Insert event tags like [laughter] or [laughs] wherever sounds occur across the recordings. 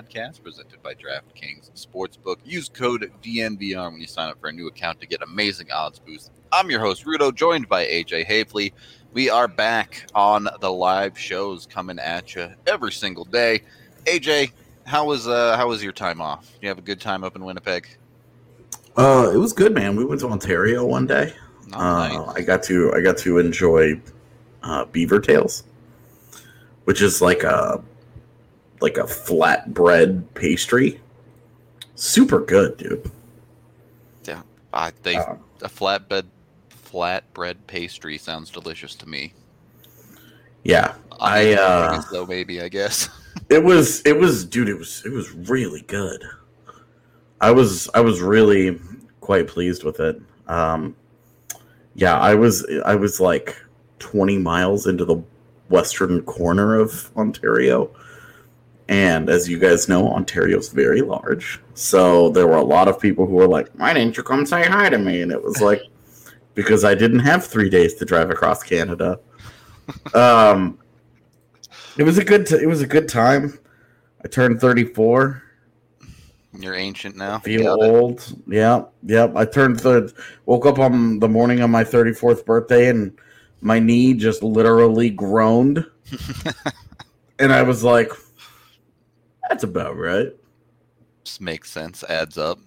Podcast presented by DraftKings Sportsbook. Use code DNVR when you sign up for a new account to get amazing odds boost. I'm your host Rudo, joined by AJ Haefele. We are back on the live shows coming at you every single day. AJ, how was uh how was your time off? You have a good time up in Winnipeg? Uh, it was good, man. We went to Ontario one day. Oh, Uh. I got to I got to enjoy uh, beaver tails, which is like a like a flatbread pastry. Super good, dude. Yeah, I they Uh, a flatbed flatbread pastry sounds delicious to me. yeah, I, mean, uh, so maybe I guess. [laughs] it was it was dude. It was it was really good. I was I was really quite pleased with it. Um, yeah, I was I was like twenty miles into the western corner of Ontario, and as you guys know, Ontario's very large. So there were a lot of people who were like, "Why didn't you come say hi to me?" And it was [laughs] like because I didn't have three days to drive across Canada. Um, it was a good t- it was a good time. I turned thirty four. You're ancient now. Feel Got it. old. Yeah, yep. I turned the woke up on the morning of my 34th birthday and my knee just literally groaned. [laughs] and I was like, that's about right. Just makes sense. Adds up.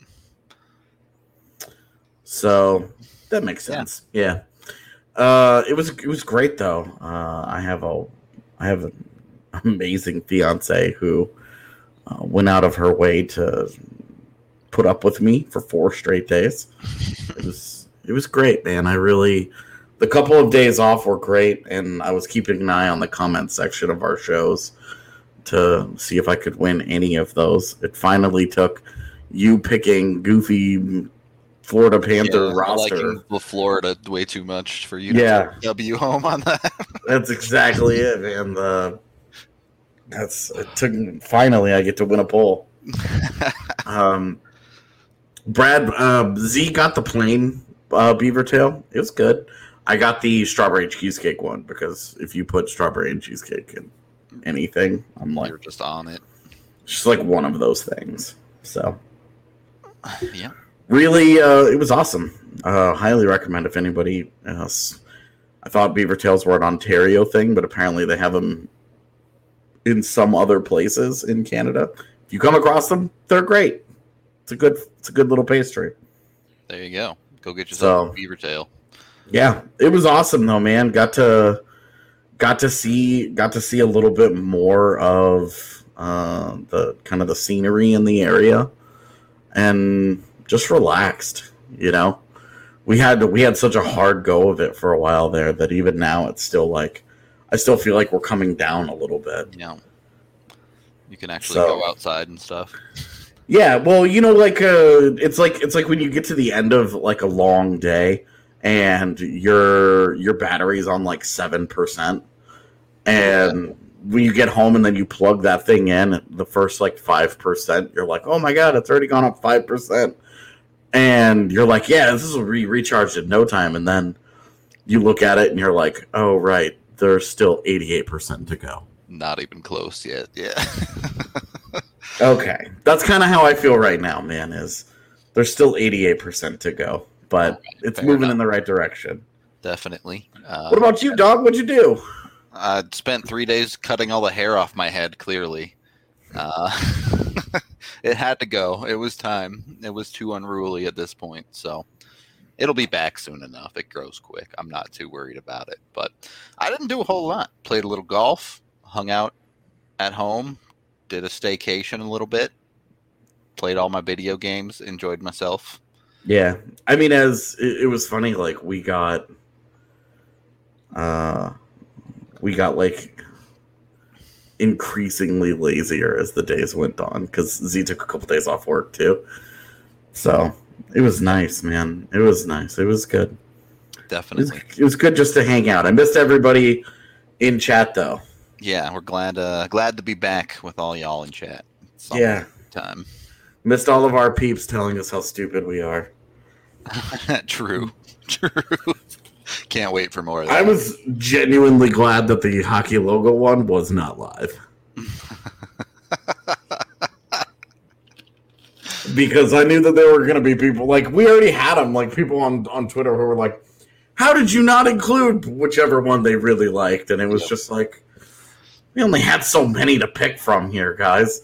So that makes Yeah. sense. Yeah. Uh it was it was great though. Uh I have a I have an amazing fiance who uh, went out of her way to put up with me for four straight days. it was it was great, man. I really the couple of days off were great and I was keeping an eye on the comment section of our shows to see if I could win any of those. It finally took you picking goofy Florida Panther Yeah, roster. Liking the Florida way too much for you Yeah. [laughs] to W home on that. [laughs] That's exactly it, man. The that's it took finally I get to win a poll. [laughs] Um, Brad uh, Z got the plain uh, beaver tail. It was good. I got the strawberry cheesecake one because if you put strawberry and cheesecake in anything, I'm like You're just on it. just like one of those things. So Yeah. really, uh, it was awesome. Uh, highly recommend if anybody else. I thought beaver tails were an Ontario thing, but apparently they have them in some other places in Canada. If you come across them, they're great. It's a good, it's a good little pastry. There you go. Go get yourself So- a beaver tail. Yeah, it was awesome though, man. Got to got to see got to see a little bit more of uh, the kind of the scenery in the area, and just relaxed. You know, we had we had such a hard go of it for a while there that even now it's still like I still feel like we're coming down a little bit. Know, you can actually So- go outside and stuff. Yeah, well, you know, like uh, it's like it's like when you get to the end of like a long day and your your battery's on like seven percent, and when you get home and then you plug that thing in, the first like five percent, you're like, oh my god, it's already gone up five percent, and you're like, yeah, this will be recharged in no time, and then you look at it and you're like, oh right, there's still eighty eight percent to go. Not even close yet. Yeah. [laughs] Okay, that's kind of how I feel right now, man. Is there's still 88% to go, but it's fair moving enough. in the right direction. Definitely. Uh, What about you, dog? What'd you do? I spent three days cutting all the hair off my head. Clearly, uh, [laughs] it had to go. It was time. It was too unruly at this point. So it'll be back soon enough. It grows quick. I'm not too worried about it. But I didn't do a whole lot. Played a little golf. Hung out at home. Did a staycation a little bit. Played all my video games. Enjoyed myself. Yeah, I mean, as it, it was funny, like we got, uh, we got like increasingly lazier as the days went on because Z took a couple days off work too. So it was nice, man. It was nice. It was good. It was, Definitely. it was good just to hang out. I missed everybody in chat though. Yeah, we're glad uh, glad to be back with all y'all in chat. Yeah. time. Missed all of our peeps telling us how stupid we are. [laughs] True. True. [laughs] Can't wait for more of that. I was genuinely glad that the hockey logo one was not live. [laughs] because I knew that there were going to be people like we already had them like people on on Twitter who were like how did you not include whichever one they really liked and it was Yep. just like we only had so many to pick from here guys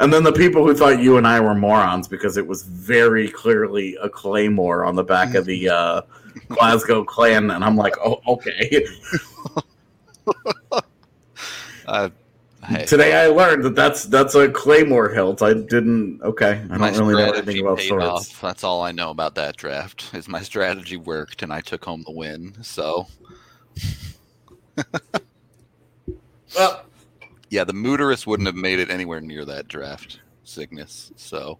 and then the people who thought you and I were morons because it was very clearly a claymore on the back of the uh, Glasgow clan and I'm like oh okay [laughs] Uh, hey, today I learned that that's that's a claymore hilt I didn't okay I don't really know anything about swords off. That's all I know about that draft. Is my strategy worked and I took home the win. So well yeah, the Mooterus wouldn't have made it anywhere near that draft, Cygnus. So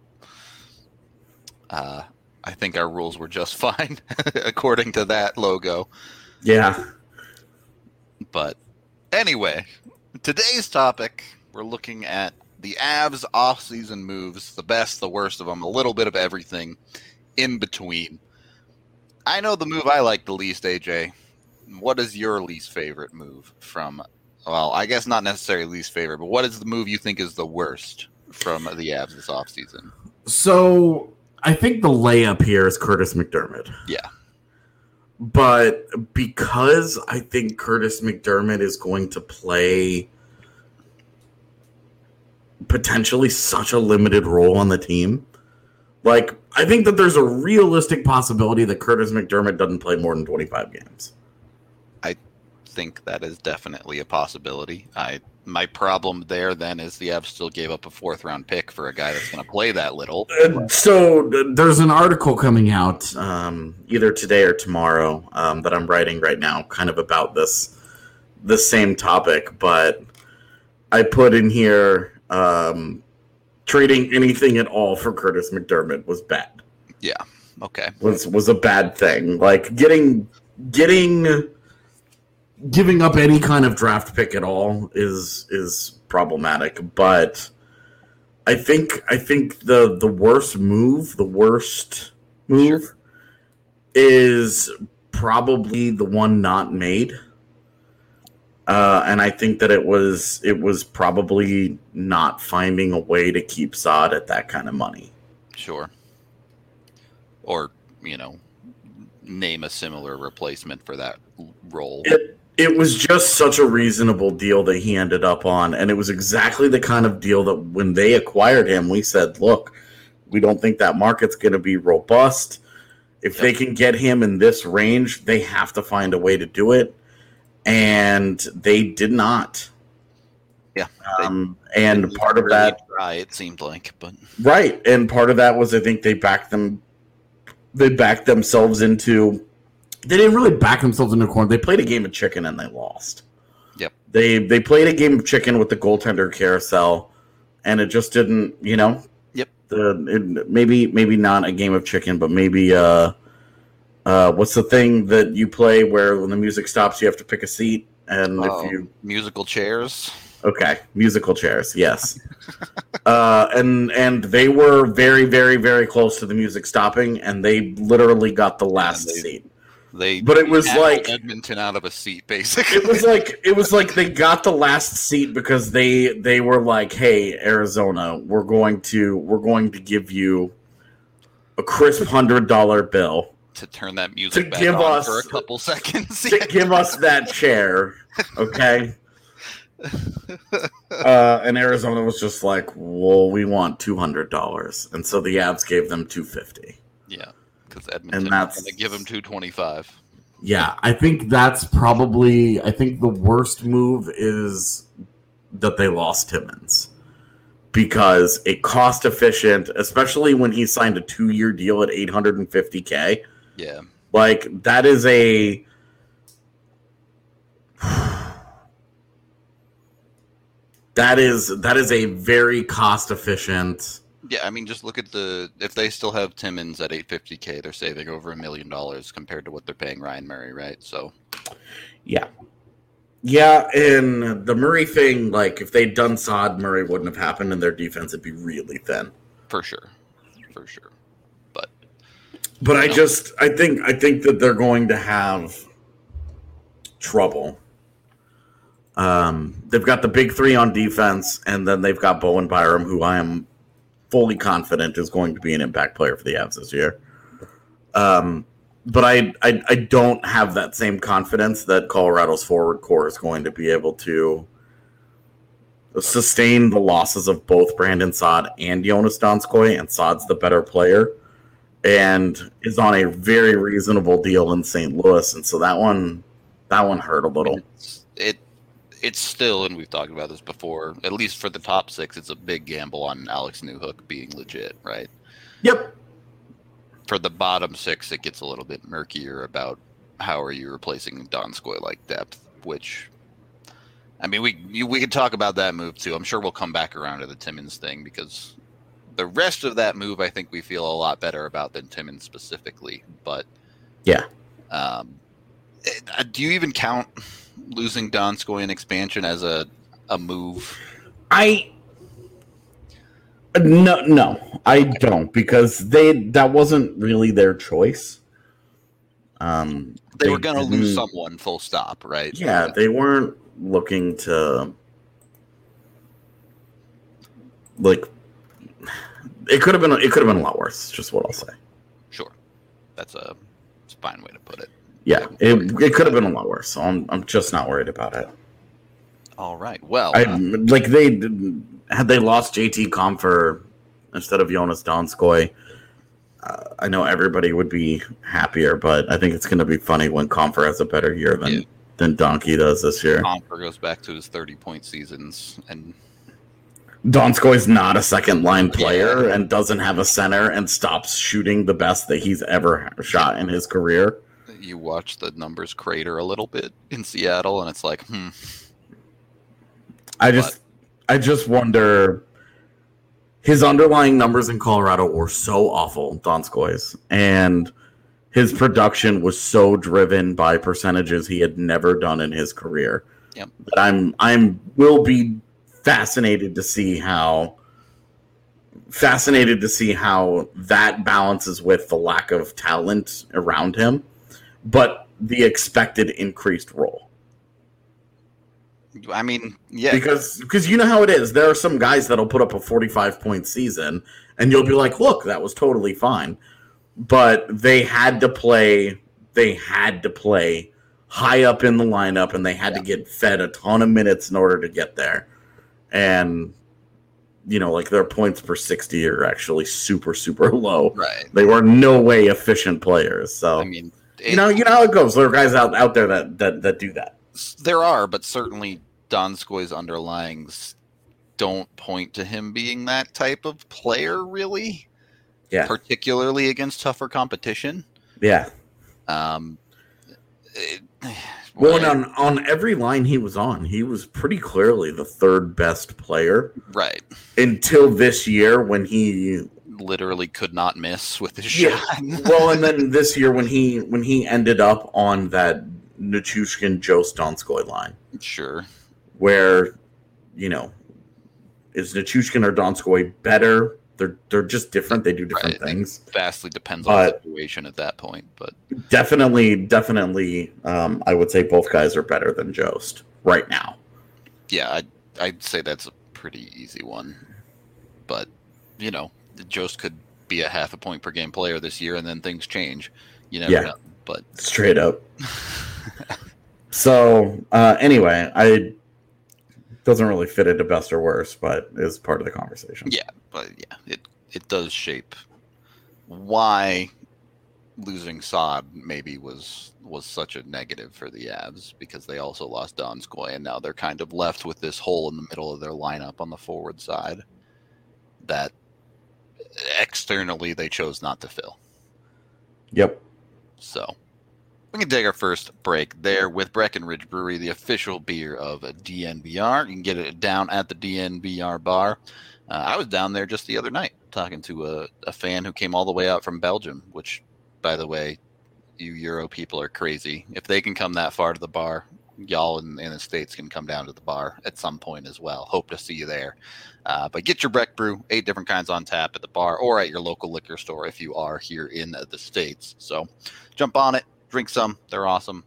uh, I think our rules were just [laughs] fine according to that logo. yeah But anyway, today's topic, we're looking at the Avs off-season moves, the best, the worst of them, a little bit of everything in between. I know the move I like the least, AJ. What is your least favorite move from well, I guess not necessarily least favorite, but what is the move you think is the worst from the Avs this offseason? So I think the layup here is Kurtis MacDermid. Yeah. But because I think Kurtis MacDermid is going to play potentially such a limited role on the team, like I think that there's a realistic possibility that Kurtis MacDermid doesn't play more than 25 games. Think that is definitely a possibility. I my problem there then is the Avs still gave up a fourth round pick for a guy that's going to play that little. Uh, so there's an article coming out um, either today or tomorrow um, that I'm writing right now, kind of about this the same topic. But I put in here um, trading anything at all for Kurtis MacDermid was bad. Yeah. Okay, Was was a bad thing. Like getting getting giving up any kind of draft pick at all is is problematic. But I think I think the the worst move, the worst move, is probably the one not made. Uh, and I think that it was it was probably not finding a way to keep Saad at that kind of money. sure. Or you know, name a similar replacement for that role. It it was just such a reasonable deal that he ended up on, and it was exactly the kind of deal that when they acquired him, we said, "Look, we don't think that market's going to be robust. If they can get him in this range, they have to find a way to do it." And they did not. Yeah, Um, and part of that try, it seemed like, but Right, and part of that was I think they backed them. They backed themselves into. They didn't really back themselves into a corner. They played a game of chicken and they lost. Yep. They they played a game of chicken with the goaltender carousel, and it just didn't. You know. Yep. The it, maybe maybe not a game of chicken, but maybe uh, uh, what's the thing that you play where when the music stops you have to pick a seat, and Oh, if you musical chairs. Okay, musical chairs. Yes, [laughs] uh, and and they were very, very, very close to the music stopping, and they literally got the last they- seat. They But it was like- Edmonton out of a seat, basically. It was like it was like they got the last seat because they they were like, "Hey, Arizona, we're going to we're going to give you a crisp hundred dollar bill to turn that music back give us- for a couple seconds. to give us that chair." Okay. Uh, and Arizona was just like, "Well, we want two hundred dollars," and so the Avs gave them two fifty. yeah, because Edmonton was that's- going to give him two twenty five. Yeah, I think that's probably. I think the worst move is that they lost Timmins because it cost efficient, especially when he signed a two year deal at eight hundred and fifty k. Yeah, Like that is a. [sighs] That is that is a very cost efficient. Yeah. I mean, just look at the if they still have Timmins at eight fifty k, they're saving over a million dollars compared to what they're paying Ryan Murray, right? So Yeah. Yeah, and the Murray thing, like if they'd done Saad, Murray wouldn't have happened, and their defense would be really thin. for sure, for sure. But But I just I think I think that they're going to have trouble. Um, they've got the big three on defense, and then they've got Bowen Byram, who I am fully confident is going to be an impact player for the Avs this year. Um, but I, I I don't have that same confidence that Colorado's forward core is going to be able to sustain the losses of both Brandon Saad and Joonas Donskoi, and Saad's the better player and is on a very reasonable deal in St. Louis, and so that one that one hurt a little. it it's still, and we've talked about this before. At least for the top six, it's a big gamble on Alex Newhook being legit, right? Yep. For the bottom six, it gets a little bit murkier about how are you replacing Donskoi like depth, which. I mean, we you, we could talk about that move too. I'm sure we'll come back around to the Timmins thing because the rest of that move, I think we feel a lot better about than Timmins specifically. But Yeah. um, eh, do you even count losing Donskoi in expansion as a a move? I no no I don't because they that wasn't really their choice. Um, They, were going to lose someone, full stop, right? Yeah, they weren't looking to like. It could have been. It could have been a lot worse. Just what I'll say. Sure, that's a, that's a fine way to put it. Yeah, it, it could have been a lot worse. So I'm I'm just not worried about it. All right. Well, I uh, like they had they lost JT Compher instead of Joonas Donskoi. Uh, I know everybody would be happier, but I think it's going to be funny when Compher has a better year than Yeah. than Donkey does this year. Compher goes back to his thirty point seasons, and Donskoi's not a second line player and doesn't have a center and stops shooting the best that he's ever shot in his career. You watch the numbers crater a little bit in Seattle, and it's like, hmm, I just I just wonder his underlying numbers in Colorado were so awful, Donskoi's, and his production was so driven by percentages he had never done in his career. Yep. That I'm I'm will be fascinated to see how fascinated to see how that balances with the lack of talent around him, but the expected increased role I mean, yeah, because because you know how it is. There are some guys that'll put up a 45 point season and you'll be like, "Look, that was totally fine." But they had to play they had to play high up in the lineup and they had to get fed a ton of minutes in order to get there. And you know, like their points per 60 are actually super super [laughs] low. right. They were no way efficient players. So, I mean, you know, you know how it goes. There are guys out out there that that that do that. there are, but certainly Donskoi's underlyings don't point to him being that type of player, really. Yeah. Particularly against tougher competition. Yeah. Um, it- [sighs] Well, and on on every line he was on, he was pretty clearly the third best player right. until this year when he Literally could not miss with his Yeah. shot. [laughs] well, and then this year when he when he ended up on that Nichushkin Joe Donskoi line, sure. where you know is Nichushkin or Donskoi better? They're they're just different. They do different Right. things. Vastly depends on the situation at that point. But Definitely, definitely. Um, I would say both guys are better than Jost right now. yeah, I'd, I'd say that's a pretty easy one. But, you know, Jost could be a half a point per game player this year and then things change. You never Yeah. know. But Straight up. [laughs] So uh, anyway, I doesn't really fit into best or worst, but is part of the conversation. Yeah. but yeah, it it does shape why losing Saad maybe was was such a negative for the Avs because they also lost Donskoi and now they're kind of left with this hole in the middle of their lineup on the forward side that externally they chose not to fill. Yep. So we can take our first break there with Breckenridge Brewery, the official beer of DNVR. You can get it down at the DNVR bar. Uh, I was down there just the other night talking to a, a fan who came all the way out from Belgium, which, by the way, you Euro people are crazy. If they can come that far to the bar, y'all in, in the States can come down to the bar at some point as well. Hope to see you there. Uh, but get your Breck Brew, eight different kinds on tap at the bar or at your local liquor store if you are here in the States. So jump on it, drink some. They're awesome.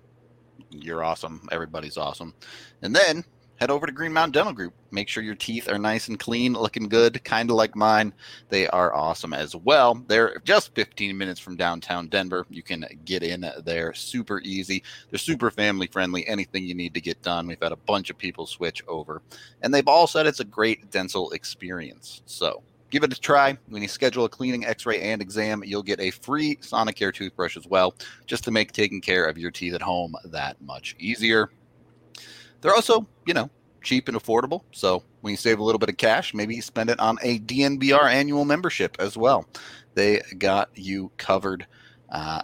You're awesome. Everybody's awesome. And then head over to Green Mountain Dental Group. Make sure your teeth are nice and clean, looking good, kind of like mine. They are awesome as well. They're just 15 minutes from downtown Denver. You can get in there super easy. They're super family friendly. Anything you need to get done. We've had a bunch of people switch over, and they've all said it's a great dental experience. So give it a try. When you schedule a cleaning, x ray, and exam, you'll get a free Sonicare toothbrush as well, just to make taking care of your teeth at home that much easier. They're also, you know, cheap and affordable. So when you save a little bit of cash, maybe you spend it on a DNVR annual membership as well. They got you covered uh,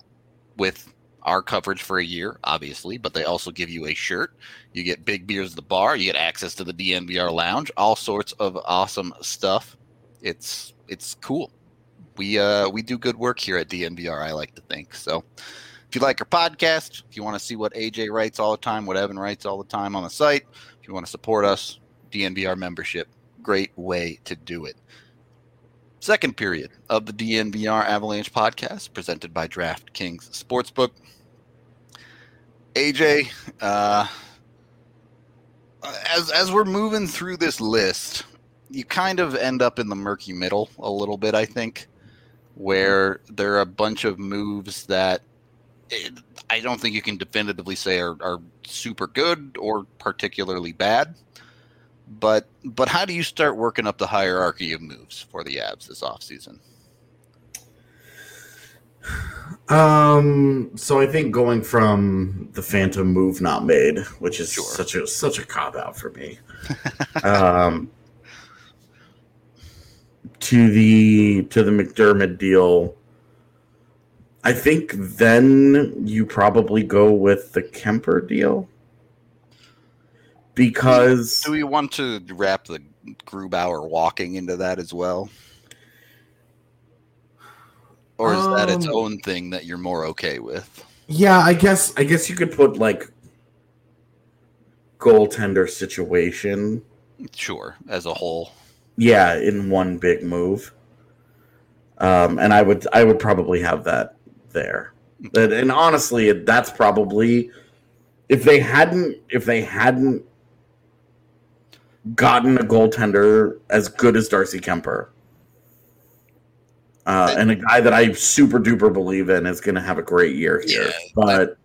with our coverage for a year, obviously, but they also give you a shirt. You get big beers at the bar. You get access to the DNVR lounge. All sorts of awesome stuff. It's it's cool. We uh we do good work here at DNVR. I like to think so. If you like our podcast, if you want to see what AJ writes all the time, what Evan writes all the time on the site, if you want to support us, DNVR membership, great way to do it. Second period of the DNVR Avalanche podcast, presented by DraftKings Sportsbook. AJ, uh, as as we're moving through this list, you kind of end up in the murky middle a little bit. I think, where there are a bunch of moves that it, I don't think you can definitively say are, are super good or particularly bad. But but how do you start working up the hierarchy of moves for the Avs this offseason? Um. So I think going from the Phantom move not made, which is Sure. such a such a cop out for me, [laughs] um, to the to the MacDermid deal. I think then you probably go with the Kuemper deal because Do we want to wrap the Grubauer walking into that as well? Or is that its Um, own thing that you're more okay with? Yeah, I guess I guess you could put like goaltender situation. Sure, as a whole. Yeah, in one big move. Um, and I would I would probably have that there. And, and honestly, that's probably if they hadn't if they hadn't gotten a goaltender as good as Darcy Kuemper. Uh, and a guy that I super duper believe in is going to have a great year here. Yeah, but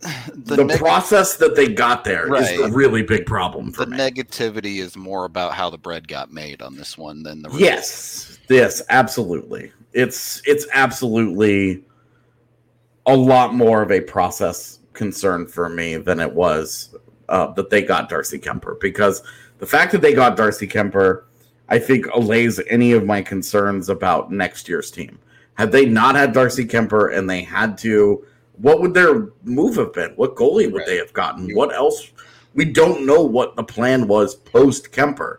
[sighs] The, the, neg- process that they got there is Right. the really big problem for the me. negativity is more about how the bread got made on this one than the yes, yes, absolutely. It's it's absolutely a lot more of a process concern for me than it was uh, that they got Darcy Kuemper because the fact that they got Darcy Kuemper, I think, allays any of my concerns about next year's team. Had they not had Darcy Kuemper and they had to What would their move have been? What goalie would Right. they have gotten? What else? We don't know what the plan was post Kuemper,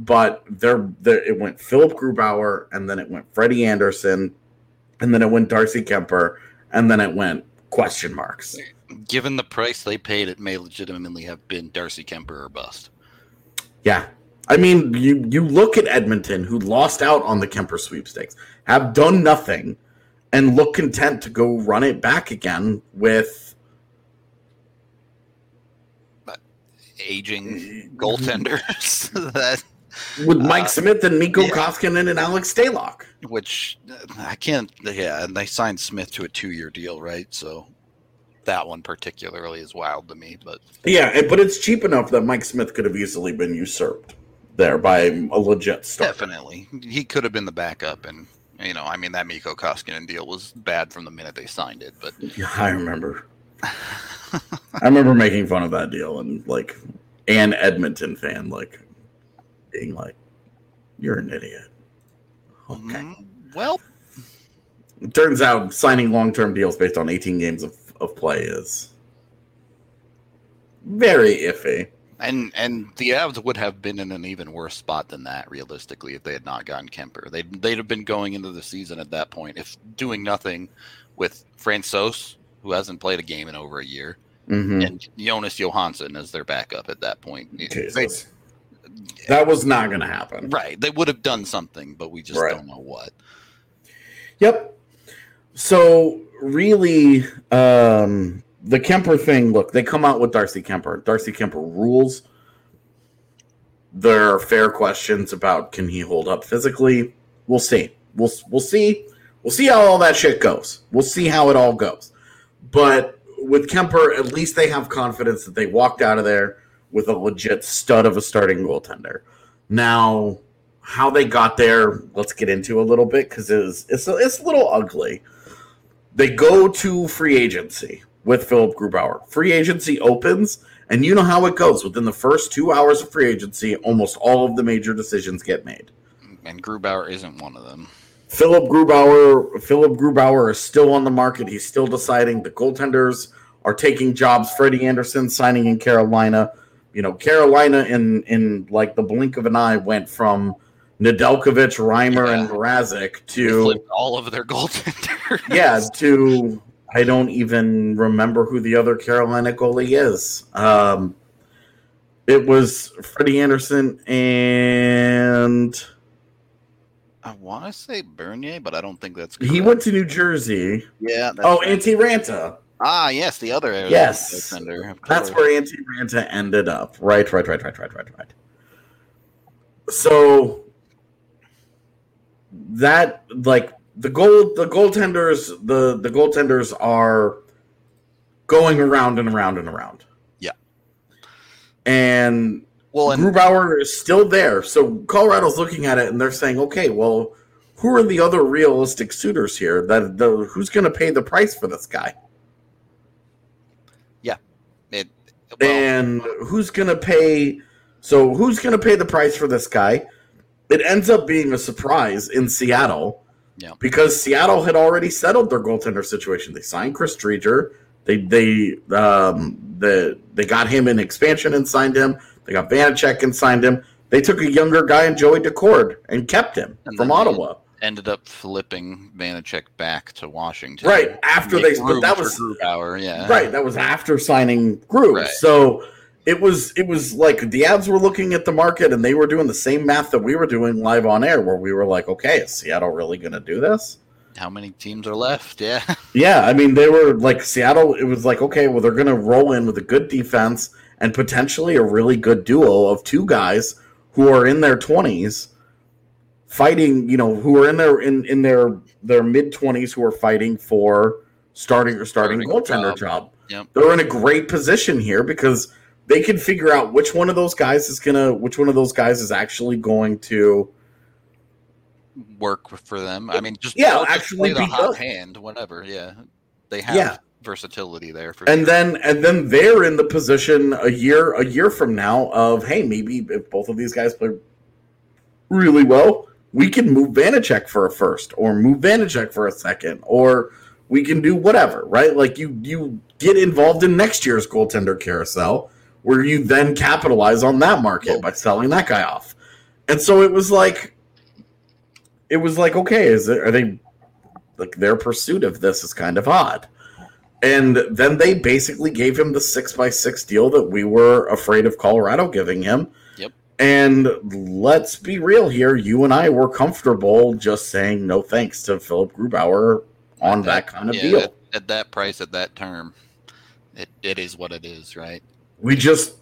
but there, there it went Philip Grubauer, and then it went Freddie Andersen, and then it went Darcy Kuemper, and then it went question marks. Given the price they paid, it may legitimately have been Darcy Kuemper or bust. Yeah. I mean, you you look at Edmonton, who lost out on the Kuemper sweepstakes, have done nothing, and look content to go run it back again with Aging [laughs] goaltenders [laughs] that with Mike Uh, Smith and Mikko yeah. Koskinen and Alex Stalock. which I can't. Yeah, and they signed Smith to a two-year deal, right? So that one particularly is wild to me. But Yeah, but it's cheap enough that Mike Smith could have easily been usurped there by a legit starter. definitely, he could have been the backup. And you know, I mean, that Mikko Koskinen deal was bad from the minute they signed it. But Yeah, I remember. [laughs] I remember making fun of that deal and like an Edmonton fan like being like, "You're an idiot." Okay. mm, well, It turns out signing long term deals based on 18 games of, of play is very iffy. And and the Avs would have been in an even worse spot than that, realistically, if they had not gotten Kuemper. They'd they'd have been going into the season at that point, if doing nothing with Francouz, who hasn't played a game in over a year, Mhm. and Jonas Johansson as their backup at that point. They-. That was not going to happen. right, they would have done something, but we just Right. don't know what. Yep. So really, um, the Kuemper thing. Look, they come out with Darcy Kuemper. Darcy Kuemper rules. There are fair questions about can he hold up physically. We'll see. We'll we'll see. We'll see how all that shit goes. We'll see how it all goes. But with Kuemper, at least they have confidence that they walked out of there with a legit stud of a starting goaltender. Now, how they got there, let's get into a little bit because it's it's a, it's a little ugly. They go to free agency with Philip Grubauer. Free agency opens, and you know how it goes. Within the first two hours of free agency, almost all of the major decisions get made. And Grubauer isn't one of them. Philip Grubauer, Philip Grubauer is still on the market. He's still deciding. The goaltenders are taking jobs. Freddie Andersen signing in Carolina. You know, Carolina in in like the blink of an eye went from Nedeljkovic, Reimer, and Yeah. Mrazek to all of their [laughs] goaltenders. yeah to I don't even remember who the other Carolina goalie is. Um, it was Freddie Andersen and I want to say Bernier, but I don't think that's. he went to New Jersey. Yeah. Oh, right. Antti Raanta. Ah, yes, the other. Yes. of That's where Antti Raanta ended up. Right, right, right, right, right, right, right. So that like the goal the goaltenders the the goaltenders are going around and around and around. Yeah. And Well, and Grubauer is still there. So Colorado's looking at it and they're saying, okay, well, who are the other realistic suitors here? That the who's going to pay the price for this guy? it. Well, and who's going to pay? So who's to pay the price for this guy? It ends up being a surprise in Seattle. Yeah. Because Seattle had already settled their goaltender situation. They signed Chris Driedger. They they um the they got him in expansion and signed him. They got Vanecek and signed him. They took a younger guy in Joey Daccord and kept him And from Ottawa. Ended up flipping Vanecek back to Washington. Right after they, but that was Grubauer, yeah. Right, that was after signing Groove. Right. So it was it was like the Avs were looking at the market and they were doing the same math that we were doing live on air, where we were like, okay, is Seattle really going to do this? How many teams are left? [laughs] Yeah. Yeah, I mean they were like Seattle. It was like okay, well they're going to roll in with a good defense and potentially a really good duo of two guys who are in their twenties, fighting. You know, who are in their in in their their mid twenties who are fighting for starting or starting, Starting goaltender job. job. Yep. They're in a great position here because they can figure out which one of those guys is gonna which one of those guys is actually going to Work for them. I mean, just Yeah, just actually play the be hot good. hand whatever. Yeah, they have Yeah. versatility there for and sure. then and then they're in the position a year a year from now of hey maybe if both of these guys play really well we can move Vanecek for a first or move Vanecek for a second or We can do whatever, right? Like you you get involved in next year's goaltender carousel where you then capitalize on that market by selling that guy off. And so it was like it was like okay, is it are they like their pursuit of this is kind of odd. And then they basically gave him the six by six deal that we were afraid of Colorado giving him. And let's be real here. You and I were comfortable just saying no thanks to Philip Grubauer on that, kind of yeah, deal. At, at that price, at that term, it, it is what it is, right? we just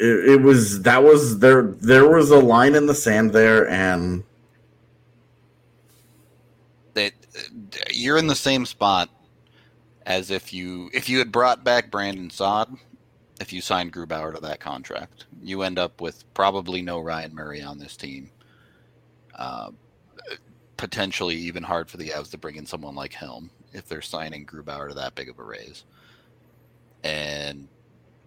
it, it was that was there there was a line in the sand there and That you're in the same spot as if you if you had brought back Brandon Saad, if you sign Grubauer to that contract, you end up with probably no Ryan Murray on this team. Uh, potentially even hard for the Avs to bring in someone like Helm if they're signing Grubauer to that big of a raise. And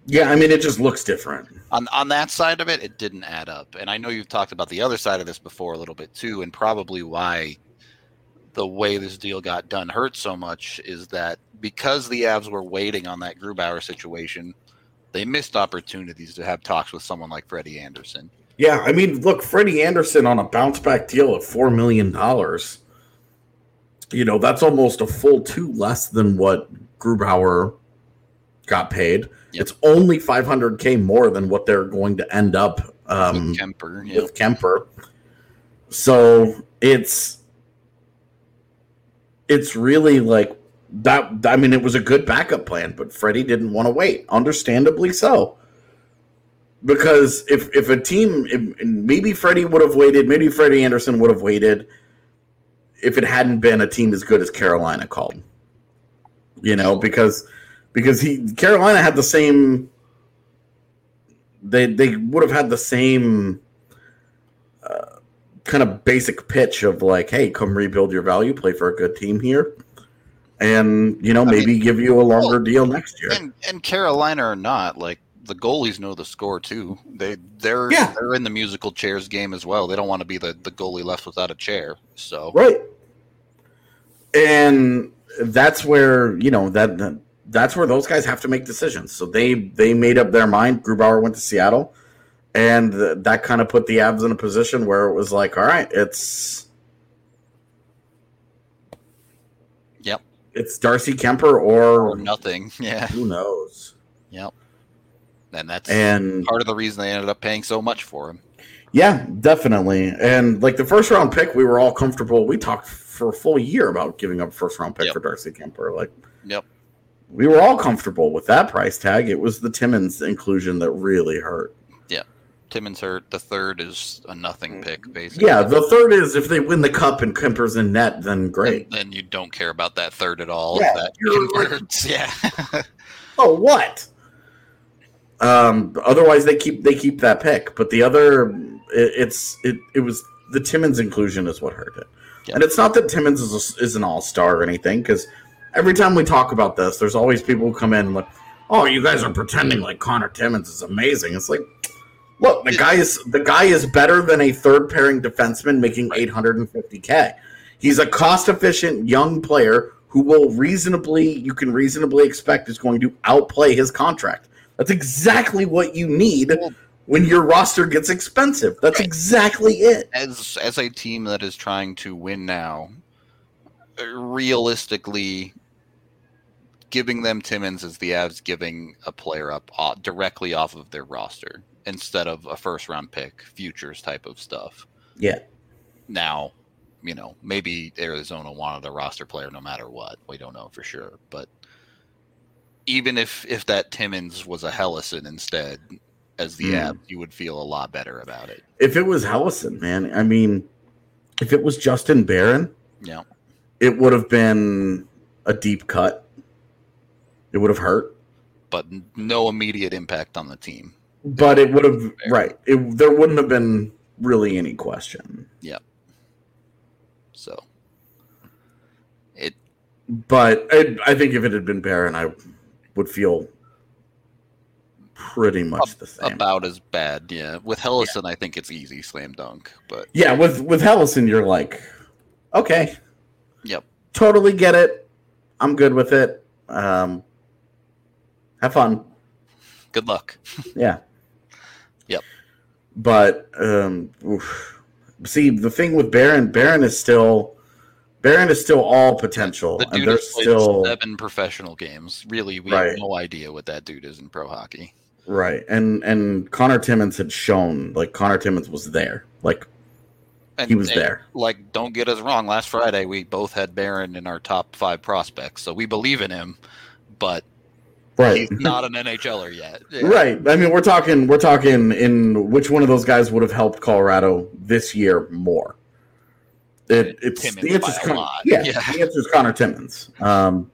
yeah i mean it just looks different on on that side of it, it didn't add up. And I know you've talked about the other side of this before a little bit too, and probably why the way this deal got done hurt so much is that because the Avs were waiting on that Grubauer situation, they missed opportunities to have talks with someone like Freddie Anderson. yeah i mean look freddie andersen on a bounce back deal of four million dollars you know that's almost a full two less than what grubauer got paid Yep. it's only 500k more than what they're going to end up um, with Kuemper, yeah. with Kuemper. So it's it's really like that. I mean, it was a good backup plan, but Freddie didn't want to wait. Understandably so, because if if a team, if, maybe Freddie would have waited, maybe Freddie Andersen would have waited if it hadn't been a team as good as Carolina called. You know, because because he Carolina had the same. They they would have had the same uh, kind of basic pitch of like, hey, come rebuild your value, play for a good team here, and you know I maybe give you a longer well, deal next year. And and Carolina or not, like the goalies know the score too. They they're Yeah. they're in the musical chairs game as well. They don't want to be the, the goalie left without a chair. So Right. And that's where, you know, that, that that's where those guys have to make decisions. So they they made up their mind. Grubauer went to Seattle and th- that kind of put the Avs in a position where it was like, all right, it's Yep. It's Darcy Kuemper or, or nothing. [laughs] Yeah. who knows. Yep. And that's And part of the reason they ended up paying so much for him. Yeah, definitely. And like the first round pick, we were all comfortable. We talked for a full year about giving up first round pick Yep. for Darcy Kuemper. Like Yep. we were all comfortable with that price tag. It was the Timmins inclusion that really hurt. Timmins hurt. The third is a nothing pick, basically. Yeah, the third is if they win the cup and Kuemper's in net, then great. And then you don't care about that third at all. Yeah, if that you're like- [laughs] converts. yeah. [laughs] Oh, what? Um, otherwise they keep they keep that pick, but the other it, it's it it was the Timmins inclusion is what hurt it, Yeah. and it's not that Timmins is a, is an all star or anything because every time we talk about this, there's always people who come in and like, oh, you guys are pretending like Conor Timmins is amazing. It's like, look, the guy is the guy is better than a third pairing defenseman making 850k. He's a cost efficient young player who will reasonably you can reasonably expect is going to outplay his contract. That's exactly what you need when your roster gets expensive. That's Right. exactly it. as as a team that is trying to win now, realistically, giving them Timmins is the Avs giving a player up uh, directly off of their roster instead of a first round pick, futures type of stuff. Yeah. Now, you know, maybe Arizona wanted a roster player no matter what. We don't know for sure, but even if if that Timmins was a Helleson instead as the Hmm. Avs, you would feel a lot better about it. If it was Helleson, man, I mean, if it was Justin Barron, Yeah. it would have been a deep cut. It would have hurt, but no immediate impact on the team. But it would have right. It, there wouldn't have been really any question. Yep. So it But I, I think if it had been Barron, I would feel pretty much the same. about as bad. Yeah, with Helleson, I think it's easy slam dunk. But Yeah, with with Helleson, you're like, okay, Yep. totally get it. I'm good with it. Um, have fun. Good luck. [laughs] Yeah. But um, see, the thing with Barron, Barron is still, Barron is still all potential, The and they're still seven professional games. Really, we Right. have no idea what that dude is in pro hockey. right. And and Conor Timmins had shown like Conor Timmins was there, like And, he was and, there. Like, don't get us wrong. Last Friday, we both had Barron in our top five prospects, so we believe in him. But Right. he's not an NHLer yet. [laughs] Yeah. Right. I mean, we're talking we're talking in which one of those guys would have helped Colorado this year more. It, it's Timmins the answer's Con- yeah, Yeah. the answer's Conor Timmins. Um,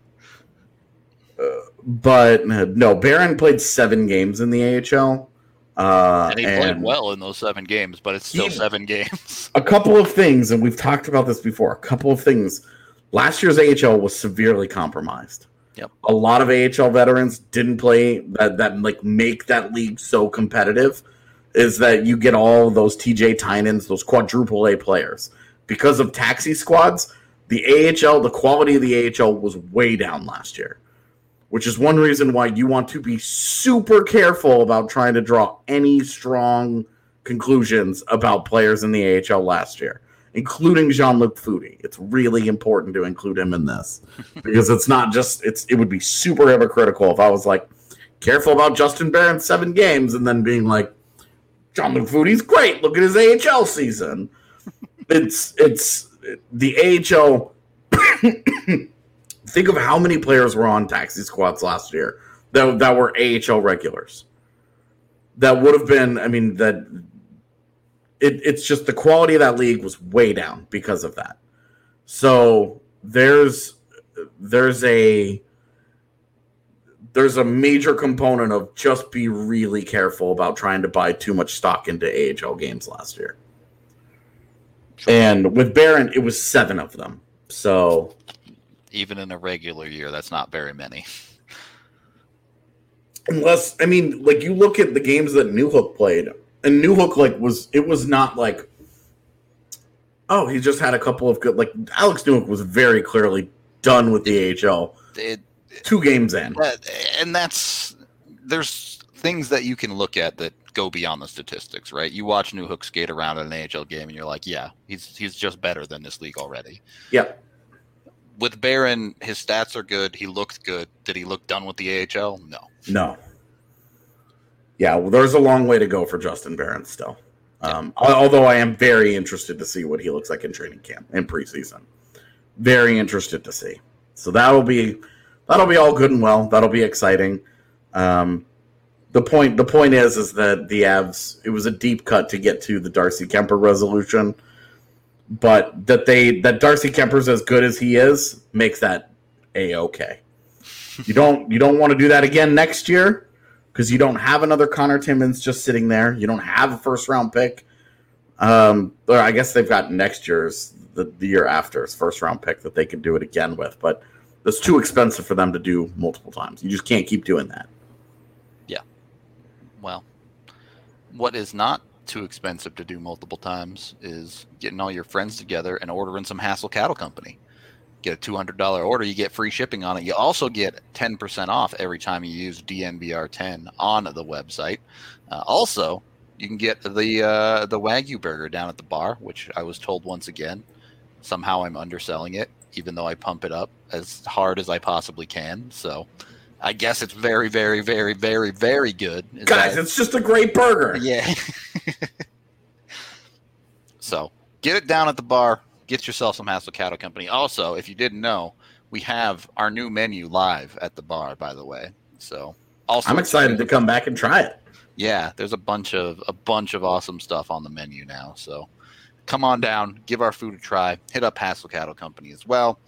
uh, but no, Barron played seven games in the AHL. Uh, And he played well in those seven games, but it's still He- seven games. a couple of things, and we've talked about this before. A couple of things. Last year's AHL was severely compromised. Yep. A lot of AHL veterans didn't play that that like make that league so competitive. Is that you get all those TJ Tynans, those quadruple A players because of taxi squads. The AHL, the quality of the AHL was way down last year, which is one reason why you want to be super careful about trying to draw any strong conclusions about players in the AHL last year, including Jean Luc Foudy. It's really important to include him in this [laughs] because it's not just it's it would be super hypocritical if I was like careful about Justin Barron's seven games and then being like Jean Luc Foudy's great. Look at his AHL season. [laughs] It's it's the AHL. [coughs] think of how many players were on taxi squads last year that that were AHL regulars. That would have been. I mean that. It, it's just the quality of that league was way down because of that. So there's there's a there's a major component of just be really careful about trying to buy too much stock into AHL games last year. And with Barron, it was seven of them. So Even in a regular year, that's not very many. unless I mean, like you look at the games that Newhook played, and Newhook like was it was not like oh he just had a couple of good like Alex Newhook was very clearly done with the AHL It, two games in. that, and that's there's things that you can look at that go beyond the statistics, right? You watch Newhook skate around in an AHL game, and you're like, yeah, he's he's just better than this league already. Yep. With Barron, his stats are good. He looked good. Did he look done with the AHL? No. No. Yeah, well, there's a long way to go for Justin Barron still. Um, al- although I am very interested to see what he looks like in training camp in preseason. Very interested to see. So that'll be that'll be all good and well. That'll be exciting. Um, the point the point is is that the Avs it was a deep cut to get to the Darcy Kuemper resolution, but that they that Darcy Kuemper's as good as he is makes that a okay. You don't you don't want to do that again next year because you don't have another Conor Timmins just sitting there. You don't have a first round pick. Um, or I guess they've got next year's the, the year after's first round pick that they could do it again with, but that's too expensive for them to do multiple times. You just can't keep doing that. Yeah. Well, what is not too expensive to do multiple times is getting all your friends together and ordering some Hassel Cattle Company. Get a two hundred dollar order, you get free shipping on it. You also get ten percent off every time you use DNVR ten on the website. Uh, also, you can get the uh, the Wagyu burger down at the bar, which I was told once again. Somehow I'm underselling it, even though I pump it up as hard as I possibly can. So. I guess it's very, very, very, very, very good. Is Guys, that- it's just a great burger. yeah. [laughs] so get it down at the bar. Get yourself some Hassel Cattle Company. Also, if you didn't know, we have our new menu live at the bar. By the way, so also I'm excited to come back and try it. yeah, there's a bunch of a bunch of awesome stuff on the menu now. So come on down, give our food a try. Hit up Hassel Cattle Company as well.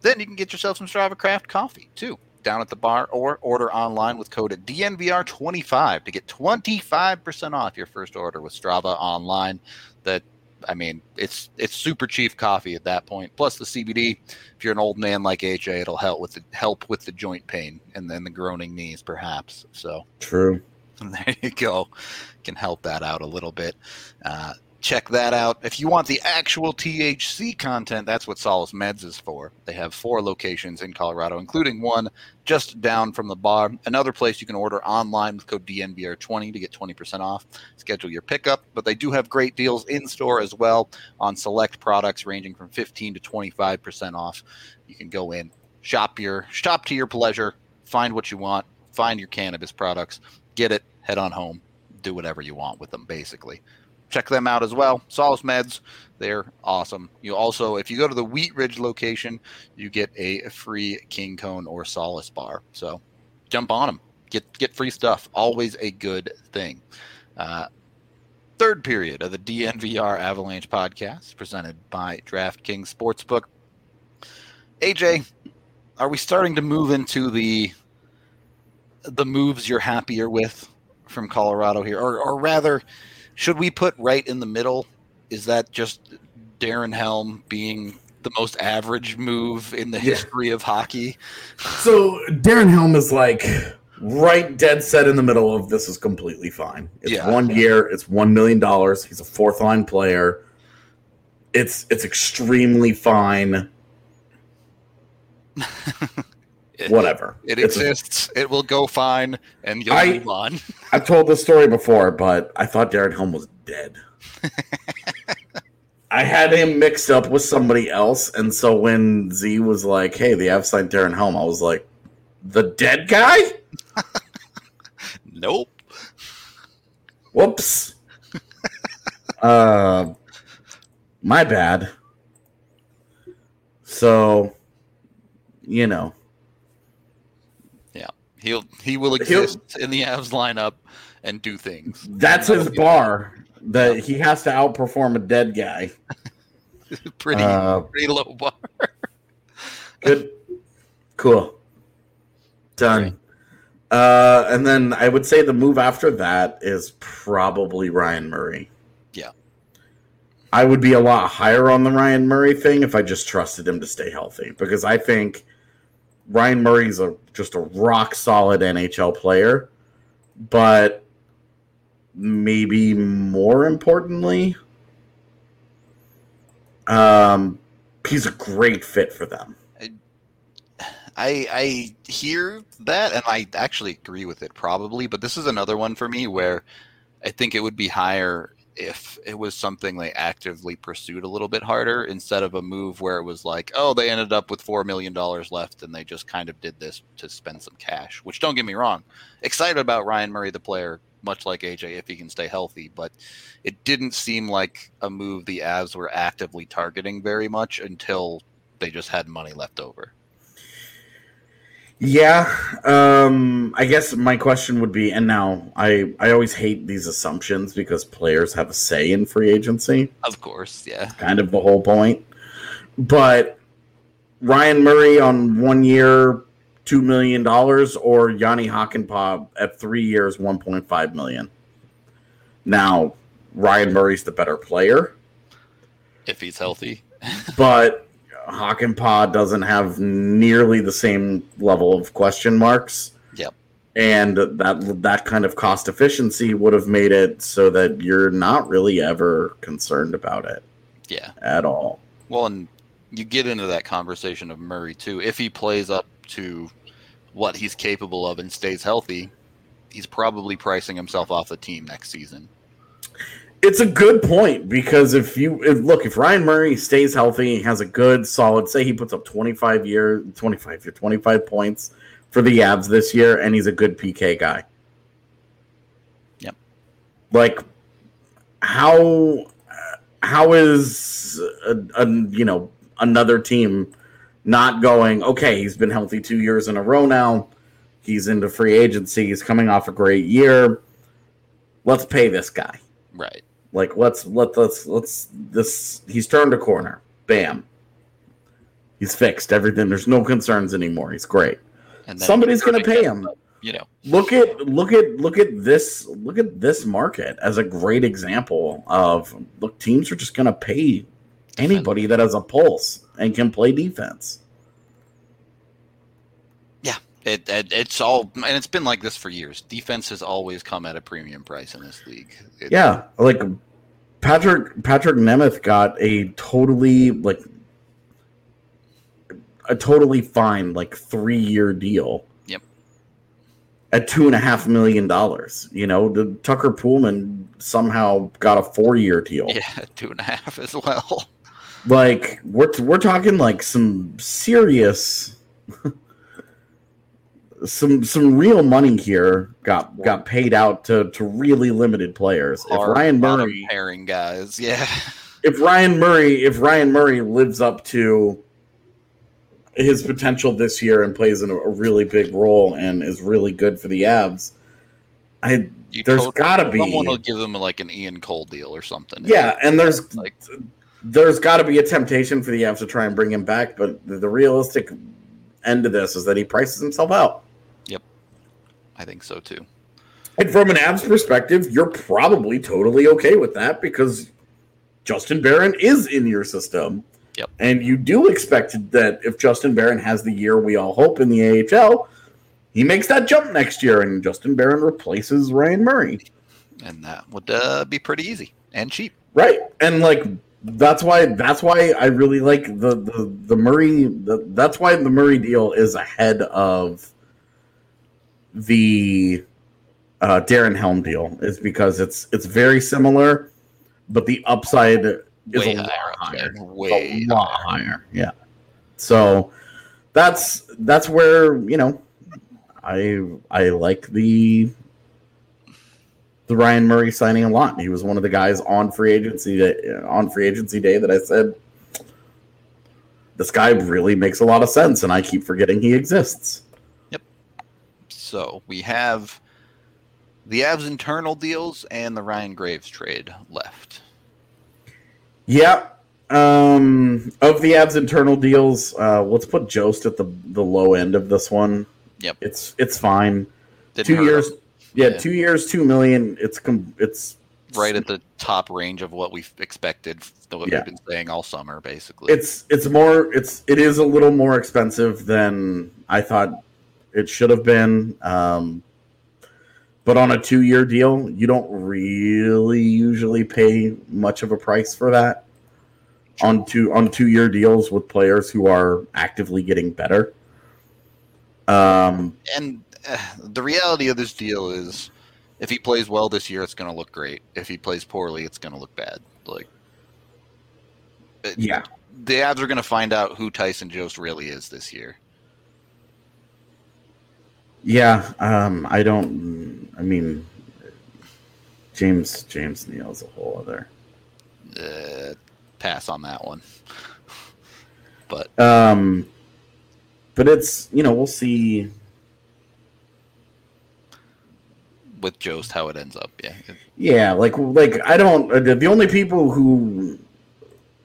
Then you can get yourself some Strava Craft coffee too down at the bar or order online with code DNVR25 to get 25% off your first order with Strava online. That I mean, it's it's super cheap coffee at that point. Plus the CBD. If you're an old man like AJ, it'll help with the help with the joint pain and then the groaning knees, perhaps. So True. [laughs] there you go. Can help that out a little bit. Uh, check that out. If you want the actual THC content, that's what Solace Meds is for. They have four locations in Colorado, including one just down from the bar. Another place you can order online with code DNVR20 to get 20% off. Schedule your pickup, but they do have great deals in store as well on select products ranging from 15 to 25% off. You can go in, shop your shop to your pleasure, find what you want, find your cannabis products, get it, head on home, do whatever you want with them basically check them out as well. Solace Meds, they're awesome. You also, if you go to the Wheat Ridge location, you get a free King Cone or Solace bar. So jump on them, get get free stuff. Always a good thing. Uh, third period of the DNVR Avalanche podcast, presented by DraftKings Sportsbook. AJ, are we starting to move into the the moves you're happier with from Colorado here, or, or rather? Should we put right in the middle? Is that just Darren Helm being the most average move in the Yeah. history of hockey? So Darren Helm is like right dead set in the middle of this is completely fine. It's Yeah. one year, it's one million dollars. He's a fourth line player. It's it's extremely fine. [laughs] It, Whatever. It It's- exists. It will go fine, and you'll I- move on. [laughs] I've told this story before, but I thought Darren Helm was dead. [laughs] I had him mixed up with somebody else, and so when Z was like, "Hey, the Avs signed Darren Helm," I was like, "The dead guy? [laughs] Nope. Whoops." uh, my bad. So, you know, He'll he will He'll- exist in the Avs lineup and do things. that's his bar. That he has to outperform a dead guy. [laughs] pretty Uh, pretty low bar. [laughs] Good. Cool. Done. Uh, and then I would say the move after that is probably Ryan Murray. Yeah. I would be a lot higher on the Ryan Murray thing if I just trusted him to stay healthy because I think Ryan Murray's a just a rock solid NHL player, but maybe more importantly, um, he's a great fit for them. I I hear that and I actually agree with it probably, but this is another one for me where I think it would be higher if it was something they actively pursued a little bit harder instead of a move where it was like, oh, they ended up with four million dollars left and they just kind of did this to spend some cash. Which don't get me wrong, excited about Ryan Murray the player, much like AJ if he can stay healthy, but it didn't seem like a move the Avs were actively targeting very much until they just had money left over. Yeah, um, I guess my question would be, and now I I always hate these assumptions because players have a say in free agency. Of course, yeah. Kind of the whole point. But Ryan Murray on one year, two million dollars, or Jani Hakanpää at three years, one point five million. Now, Ryan Murray's the better player, If he's healthy. but Hakanpää doesn't have nearly the same level of question marks. Yep. And that that kind of cost efficiency would have made it so that you're not really ever concerned about it Yeah. at all. Well, and you get into that conversation of Murray too. If he plays up to what he's capable of and stays healthy, he's probably pricing himself off the team next season. It's a good point because if you if, look, if Ryan Murray stays healthy, he has a good solid, say he puts up 25 year, 25 year, 25 points for the Avs this year, and he's a good PK guy. Yep. Like, how how is a, a, you know another team not going? Okay, he's been healthy two years in a row now. He's into free agency. He's coming off a great year. Let's pay this guy. Right. Like let's let let's let's this he's turned a corner. Bam. He's fixed everything. There's no concerns anymore. He's great. And Somebody's going to pay him. You know, Look at look at look at this look at this market as a great example of look teams are just going to pay anybody that has a pulse and can play defense. it, it it's all and it's been like this for years. Defense has always come at a premium price in this league. It- Yeah, like Patrik Patrik Nemeth got a totally like a totally fine like three year deal. Yep. At two and a half million dollars. You know, the Tucker Poolman somehow got a four year deal. Yeah, [laughs] two and a half as well. Like we're we're talking like some serious some some real money here got got paid out to to really limited players. If Ryan Murray pairing guys, yeah, if Ryan Murray if Ryan Murray lives up to his potential this year and plays in a, a really big role and is really good for the Avs, I you There's totally- gotta be- someone will give him like an Ian Cole deal or something. yeah, and there's like there's got to be a temptation for the Avs to try and bring him back, but the, the realistic end of this is that he prices himself out. I think so too. And from an Avs perspective, you're probably totally okay with that because Justin Barron is in your system. Yep. And you do expect that if Justin Barron has the year we all hope in the AHL, he makes that jump next year and Justin Barron replaces Ryan Murray. And that would uh, be pretty easy and cheap. Right. And like that's why that's why I really like the the, the Murray the, that's why the Murray deal is ahead of the uh, Darren Helm deal is because it's it's very similar, but the upside is Way a lot higher higher. Way a lot higher. Yeah. So that's that's where you know I I like the the Ryan Murray signing a lot. He was one of the guys on free agency day, on free agency day that I said this guy really makes a lot of sense, and I keep forgetting he exists. So we have the Avs internal deals and the Ryan Graves trade left. Yeah. Um, of the Avs internal deals, uh, let's put Jost at the the low end of this one. Yep. It's it's fine. Didn't two years. Yeah, Yeah. two years, two million. It's com- it's right at the top range of what we've expected, what Yeah. we've been saying all summer, basically. it's it's more it's it is a little more expensive than I thought it should have been. Um, but on a two year deal, you don't really usually pay much of a price for that. On two on two year deals with players who are actively getting better. Um, and uh, the reality of this deal is, if he plays well this year, it's going to look great. If he plays poorly, it's going to look bad. Like, yeah, the Avs are going to find out who Tyson Jost really is this year. Yeah. Um, I don't. I mean, James James Neal's a whole other. Uh, pass on that one. [laughs] But Um, but it's you know we'll see. with Jost, how it ends up, yeah, Yeah, like like I don't. uh, The only people who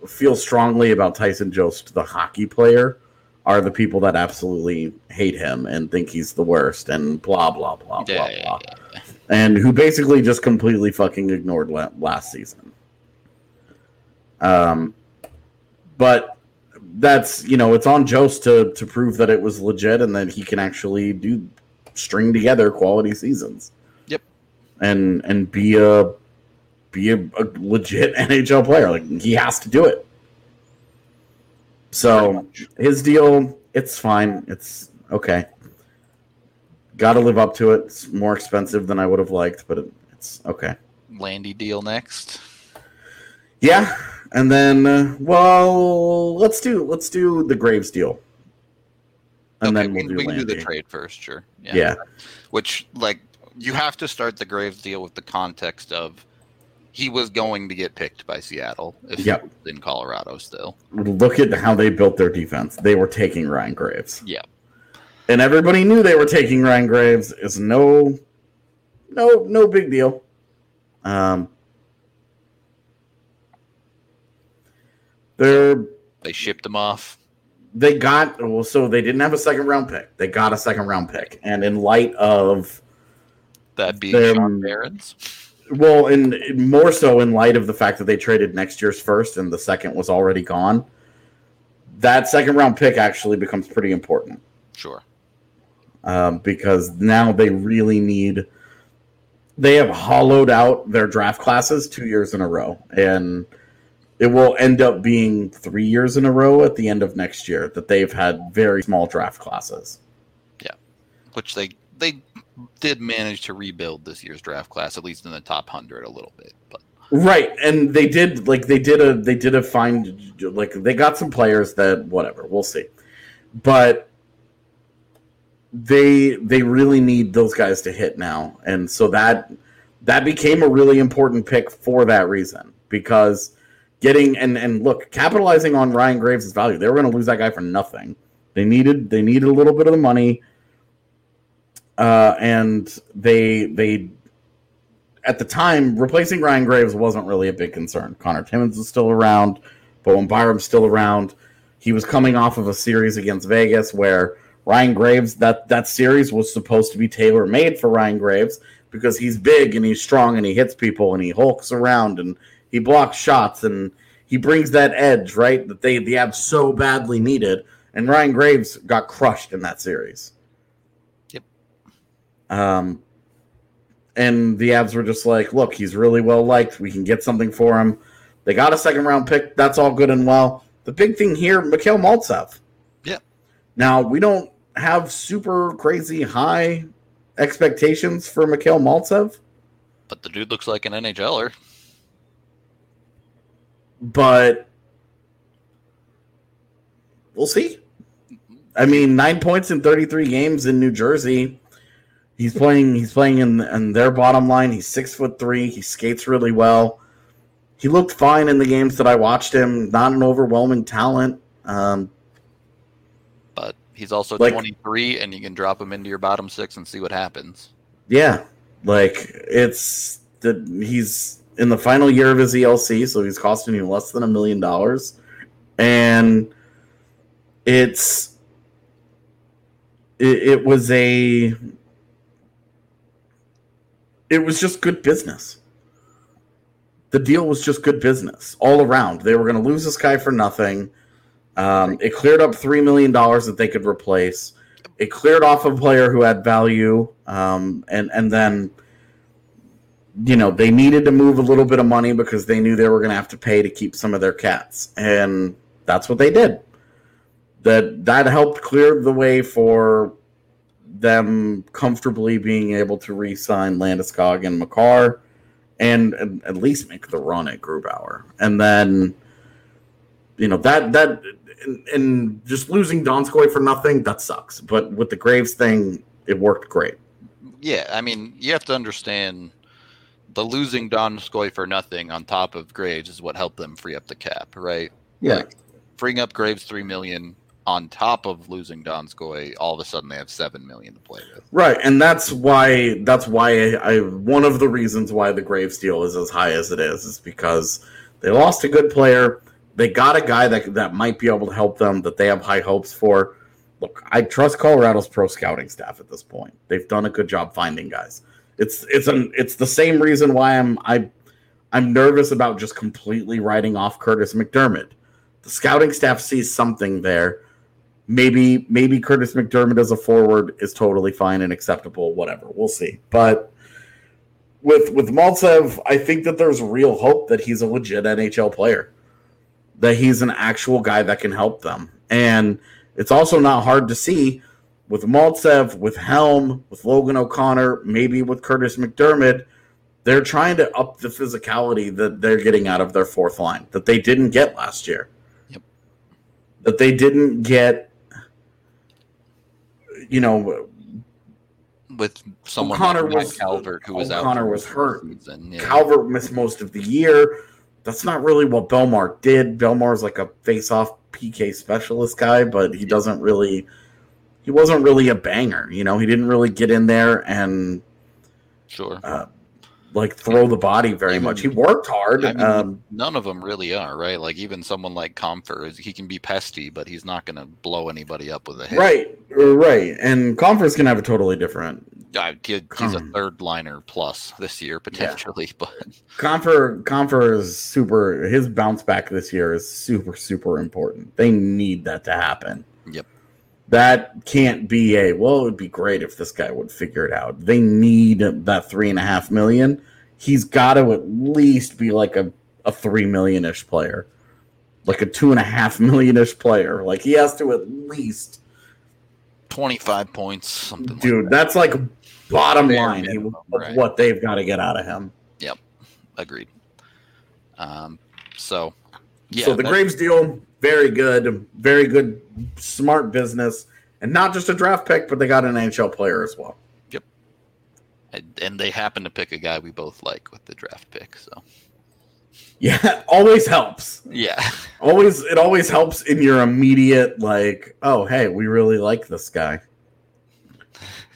feel strongly about Tyson Jost, the hockey player, are the people that absolutely hate him and think he's the worst and blah blah blah blah yeah, yeah, blah, yeah. and who basically just completely fucking ignored la- last season. Um, but that's you know it's on Jost to to prove that it was legit and that he can actually do string together quality seasons. Yep. And and be a be a, a legit [laughs] NHL player. Like he has to do it. So his deal, it's fine. It's okay. Got to live up to it. It's more expensive than I would have liked, but it, it's okay. Landy deal next. Yeah, and then uh, well, let's do let's do the Graves deal, and okay, then we'll we, do we can do the trade first, sure. Yeah. Yeah. Which, like, you have to start the Graves deal with the context of he was going to get picked by Seattle if Yep. he was in Colorado still. Look at how they built their defense. They were taking Ryan Graves. Yeah. and everybody knew they were taking Ryan Graves. It's no, no, no big deal. Um, they're They shipped him off. they got well, so they didn't have a second round pick. They got a second round pick, and in light of That being Them- Sean Barons. Well, and more so in light of the fact that they traded next year's first, and the second was already gone. That second round pick actually becomes pretty important. Sure. um, because now they really need they have hollowed out their draft classes two years in a row, and it will end up being three years in a row at the end of next year that they've had very small draft classes. Yeah, which they they did manage to rebuild this year's draft class, at least in the top hundred, a little bit. But Right, and they did like they did a they did a fine like they got some players that whatever we'll see, but they they really need those guys to hit now, and so that that became a really important pick for that reason because getting and and look capitalizing on Ryan Graves' value, they were going to lose that guy for nothing. They needed they needed a little bit of the money, uh, and they they at the time, replacing Ryan Graves wasn't really a big concern. Conor Timmins was still around, Bowen Byram's still around. He was coming off of a series against Vegas where Ryan Graves that that series was supposed to be tailor made for Ryan Graves because he's big and he's strong and he hits people and he hulks around and he blocks shots and he brings that edge right that they the Avs so badly needed. And Ryan Graves got crushed in that series. Um, and the Avs were just like, look, he's really well liked. We can get something for him. They got a second round pick. That's all good and well. The big thing here, Mikhail Maltsev. Yeah. Now, we don't have super crazy high expectations for Mikhail Maltsev, but the dude looks like an NHLer. but we'll see. I mean, nine points in 33 games in New Jersey. He's playing. He's playing in, in their bottom line. He's six foot three. He skates really well. He looked fine in the games that I watched him. Not an overwhelming talent. Um, But he's also Like- 23, and you can drop him into your bottom six and see what happens. yeah, like it's the he's in the final year of his ELC, so he's costing you less than a million dollars, and it's it, it was a it was just good business. The deal was just good business all around. They were going to lose this guy for nothing. Um, it cleared up three million dollars that they could replace. It cleared off a player who had value, um, and and then you know they needed to move a little bit of money because they knew they were going to have to pay to keep some of their cats, and that's what they did. That that helped clear the way for them comfortably being able to re-sign Landeskog and Makar, and, and at least make the run at Grubauer, and then you know that that and, and just losing Donskoi for nothing that sucks. But with the Graves thing, it worked great. Yeah, I mean, you have to understand the losing Donskoi for nothing on top of Graves is what helped them free up the cap, right? Like, freeing up Graves three million on top of losing Donskoi, all of a sudden they have seven million to play with. Right, and that's why that's why I, one of the reasons why the Graves deal is as high as it is is because they lost a good player. They got a guy that that might be able to help them that they have high hopes for. Look, I trust Colorado's pro scouting staff at this point. They've done a good job finding guys. It's it's an it's the same reason why I'm I I'm nervous about just completely writing off Kurtis MacDermid. The scouting staff sees something there maybe maybe Kurtis MacDermid as a forward is totally fine and acceptable. Whatever, we'll see. But with with Maltsev, I think that there's real hope that he's a legit NHL player, that he's an actual guy that can help them. And it's also not hard to see with Maltsev, with Helm, with Logan O'Connor, maybe with Kurtis MacDermid. They're trying to up the physicality that they're getting out of their fourth line that they didn't get last year. Yep. That they didn't get you know, With someone O'Connor like was- Calvert who was out O'Connor was hurt. season, yeah. Calvert missed most of the year. That's not really what Bellemare did. Bellemare's like a face-off PK specialist guy, but he doesn't really. He wasn't really a banger, you know. He didn't really get in there and sure. uh, like throw the body very much. He worked hard. I mean, um, none of them really are, right? Like even someone like Compher, he can be pesty, but he's not going to blow anybody up with a hit. right, right. And Compher can have a totally different. Uh, he- he's a third liner plus this year potentially, [laughs] but Compher Compher is super. His bounce back this year is super super important. They need that to happen. Yep. That can't be a well. It would be great if this guy would figure it out. They need that three and a half million. He's got to at least be like a a three million ish player, like a two and a half million ish player. Like he has to at least, 25 points, something dude. like that's like bottom Bare line minimum, right. what they've got to get out of him. yep Agreed. Um, so, yeah. so the that- Graves deal, very good, very good, smart business, and not just a draft pick, but they got an NHL player as well. Yep, and they happen to pick a guy we both like with the draft pick. So, Yeah, [laughs] always helps. yeah. [laughs] Always, it always helps in your immediate like, oh hey, we really like this guy.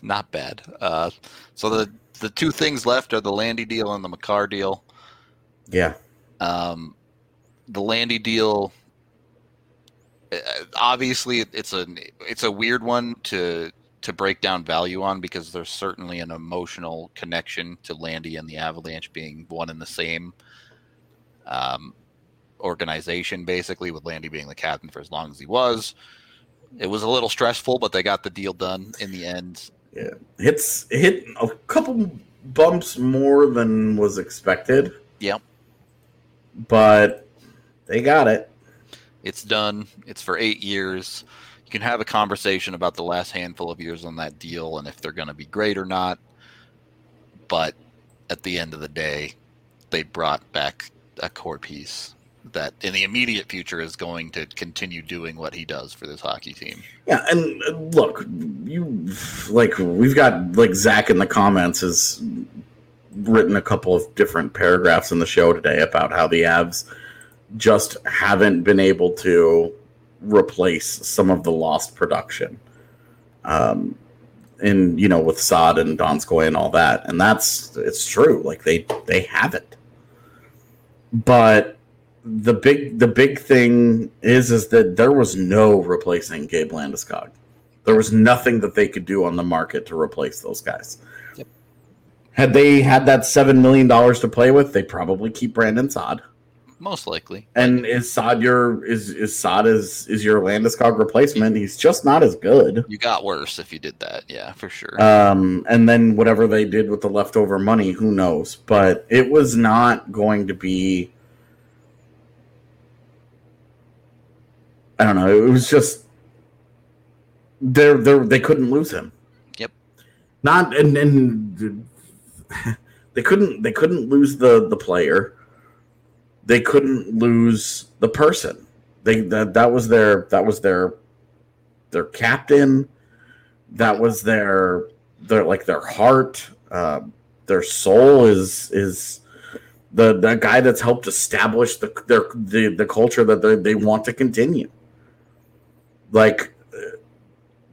not bad. Uh, so the the two things left are the Landy deal and the Makar deal. Yeah, Um, the Landy deal, obviously, it's a it's a weird one to to break down value on because there's certainly an emotional connection to Landy and the Avalanche being one and the same um, organization, basically, with Landy being the captain for as long as he was. It was a little stressful, but they got the deal done in the end. Yeah, hits hit a couple bumps more than was expected. Yep. but they got it. It's done. It's for eight years. You can have a conversation about the last handful of years on that deal and if they're going to be great or not. But at the end of the day, they brought back a core piece that in the immediate future is going to continue doing what he does for this hockey team. Yeah, and uh, look, you like we've got like Zach in the comments has written a couple of different paragraphs in the show today about how the Avs just haven't been able to replace some of the lost production. Um and you know with Saad and Donskoi and all that. And that's it's true. Like they they haven't. But the big the big thing is is that there was no replacing Gabe Landeskog. There was nothing that they could do on the market to replace those guys. Yep. Had they had that seven million dollars to play with, they probably keep Brandon Saad. Most likely. And is Saad your is is Saad is is your Landeskog replacement? He's just not as good. You got worse if you did that. Yeah, for sure. Um, and then whatever they did with the leftover money, who knows? But it was not going to be. I don't know. It was just they're they they couldn't lose him. Yep. Not and and [laughs] they couldn't they couldn't lose the the player. They couldn't lose the person. They that that was their that was their their captain. That was their their like their heart. Uh, their soul is is the the guy that's helped establish the their the, the culture that they, they want to continue. Like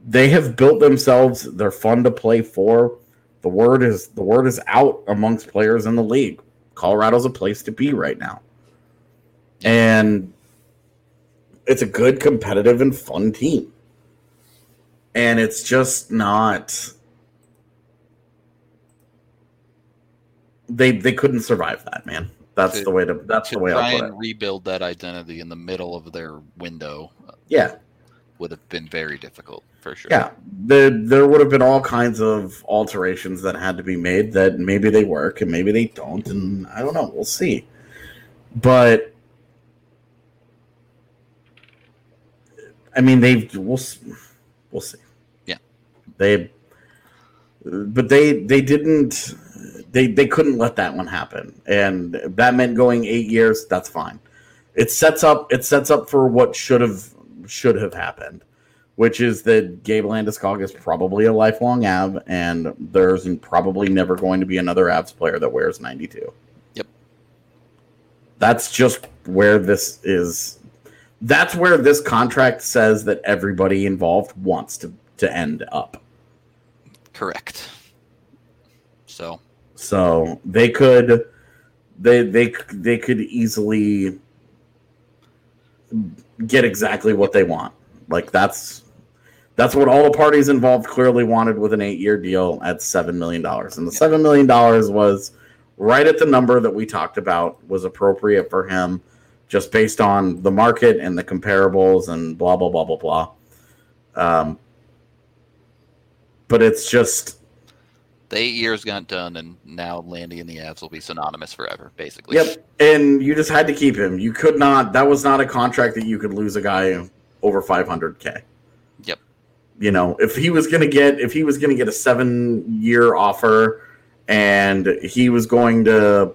they have built themselves. They're fun to play for. The word is the word is out amongst players in the league. Colorado's a place to be right now, and it's a good, competitive, and fun team. And it's just not. They they couldn't survive that, man. That's To- the way to. That's to the way try I'll put and it. rebuild that identity in the middle of their window uh, Yeah, would have been very difficult for sure. Yeah, there there would have been all kinds of alterations that had to be made that maybe they work and maybe they don't, and I don't know. We'll see. But I mean, they we'll we'll see. Yeah. they but they they didn't they they couldn't let that one happen, and that meant going eight years. That's fine. It sets up it sets up for what should have should have happened which is that Gabe Landeskog is probably a lifelong Av, and there's probably never going to be another Avs player that wears 92. Yep. That's just where this is. That's where this contract says that everybody involved wants to, to end up. Correct. So So they could, they they they could easily get exactly what they want. Like that's that's what all the parties involved clearly wanted with an eight-year deal at seven million dollars, and the seven million dollars was right at the number that we talked about was appropriate for him, just based on the market and the comparables and blah blah blah blah blah. Um, but it's just The eight years got done, and now Landy and the Avs will be synonymous forever, basically. Yep. And you just had to keep him. You could not that was not a contract that you could lose a guy over 500k. Yep. You know, if he was going to get if he was going to get a 7-year offer and he was going to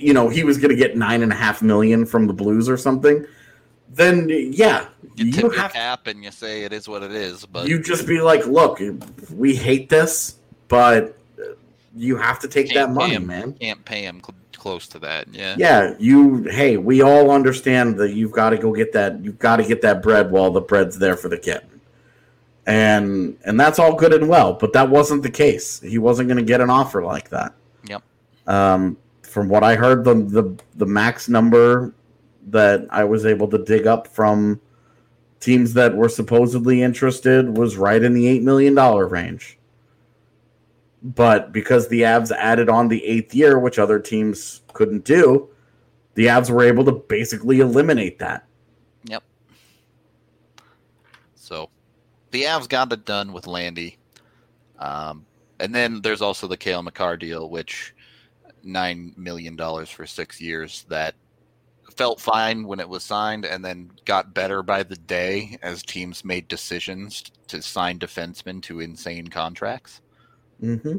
you know, he was going to get nine and a half million from the Blues or something, then yeah, You you tip have cap and you say it is what it is, but you just be like, look, we hate this, but you have to take that money, him. man. can't pay him cl- close to that. Yeah. Yeah, you. Hey, we all understand that you've got to go get that. You've got to get that bread while the bread's there for the kid, and and that's all good and well. But that wasn't the case. He wasn't going to get an offer like that. Yep. Um, from what I heard, the the the max number that I was able to dig up from teams that were supposedly interested was right in the eight million dollar range. But because the Avs added on the eighth year, which other teams couldn't do, the Avs were able to basically eliminate that. Yep. So the Avs got it done with Landy. Um, and then there's also the Cale Makar deal, which nine million dollars for six years that felt fine when it was signed and then got better by the day as teams made decisions to sign defensemen to insane contracts. Mm-hmm.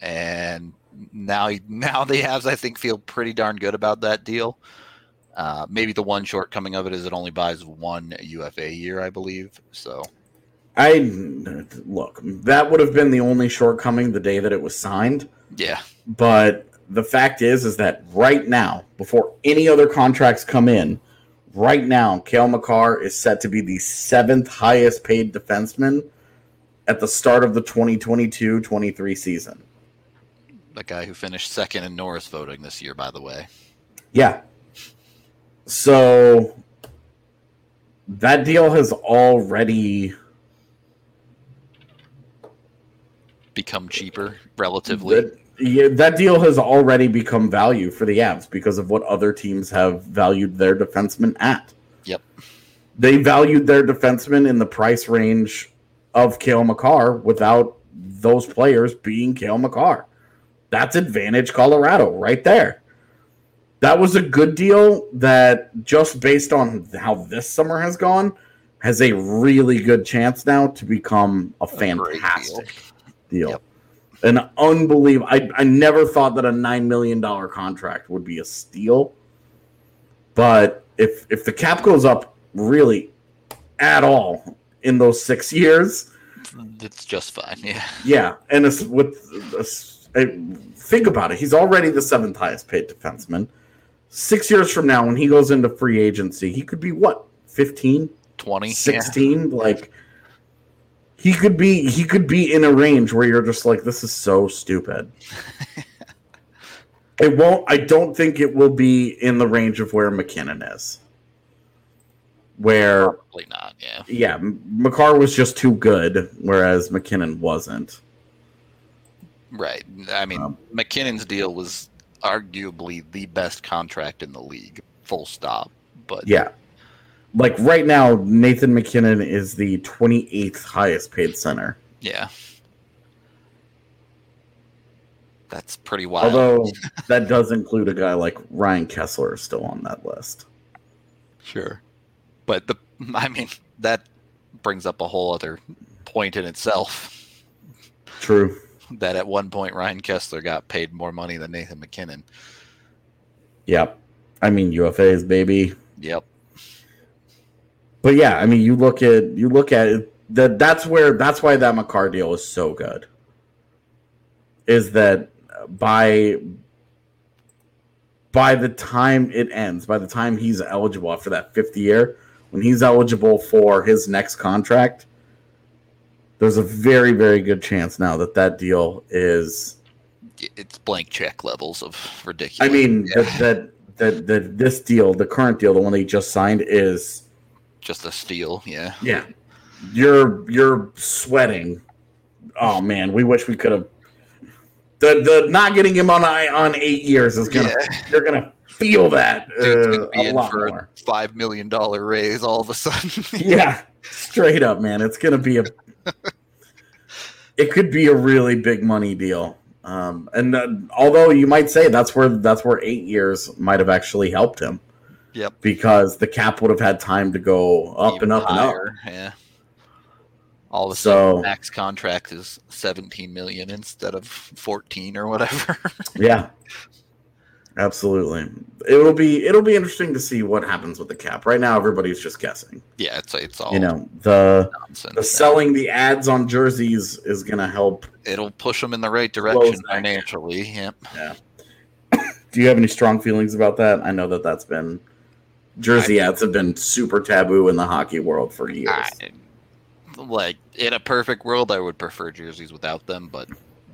and now now the Avs I think feel pretty darn good about that deal. Uh, maybe the one shortcoming of it is it only buys one UFA year, I believe. So I look, that would have been the only shortcoming the day that it was signed. yeah, But the fact is, is that right now, before any other contracts come in, right now, Cale Makar is set to be the seventh highest paid defenseman at the start of the 2022-23 season. the guy who finished second in Norris voting this year, by the way. Yeah. So that deal has already Become cheaper relatively. that, yeah, that deal has already become value for the Avs because of what other teams have valued their defensemen at. Yep. They valued their defensemen in the price range of Cale Makar without those players being Cale Makar. That's advantage Colorado right there. That was a good deal that just based on how this summer has gone has a really good chance now to become a great deal. fantastic deal. Yep. An unbelievable. I, I never thought that a nine million dollar contract would be a steal, but if if the cap goes up really at all in those six years, It's just fine. Yeah. yeah, and it's with this, I- think about it. He's already the seventh highest paid defenseman. Six years from now, when he goes into free agency, he could be what 15, 20. Yeah. 16 like he could be he could be in a range where you're just like this is so stupid [laughs] it won't i don't think it will be in the range of where mackinnon is where Probably not. Yeah. yeah makar was just too good whereas mackinnon wasn't Right. I mean, Um, MacKinnon's deal was arguably the best contract in the league. Full stop. But yeah like right now nathan mackinnon is the 28th highest paid center yeah. That's pretty wild. although [laughs] that does include a guy like ryan kesler still on that list Sure. But the [laughs] I mean that brings up a whole other point in itself true that at one point Ryan Kesler got paid more money than Nathan MacKinnon. Yep. I mean UFAs, baby. Yep. But yeah, I mean you look at you look at it that that's where that's why that Makar deal is so good. Is that by by the time it ends, by the time he's eligible after that fifth year, when he's eligible for his next contract, there's a very very good chance now that that deal is It's blank check levels of ridiculous. I mean Yeah. that, that that that this deal, the current deal, the one he just signed is just a steal. Yeah. Yeah. You're you're sweating. Oh man, we wish we could have the the not getting him on on eight years is gonna you're gonna feel that uh, a lot for more. a five million dollar raise all of a sudden. [laughs] yeah, straight up, man. It's gonna be a. it could be a really big money deal. Um, and uh, although you might say that's where that's where eight years might have actually helped him. Yep. Because the cap would have had time to go up Even and up and up. Yeah. All of a So- sudden, max contract is seventeen million instead of fourteen or whatever. [laughs] Yeah. Absolutely. It'll be it'll be interesting to see what happens with the cap. Right now everybody's just guessing. yeah, it's it's all You know, the nonsense. the selling the ads on jerseys is going to help. It'll push them in the right direction financially. Yep. [coughs] Do you have any strong feelings about that? I know that that's been jersey ads have been super taboo in the hockey world for years. I, like in a perfect world, I would prefer jerseys without them, but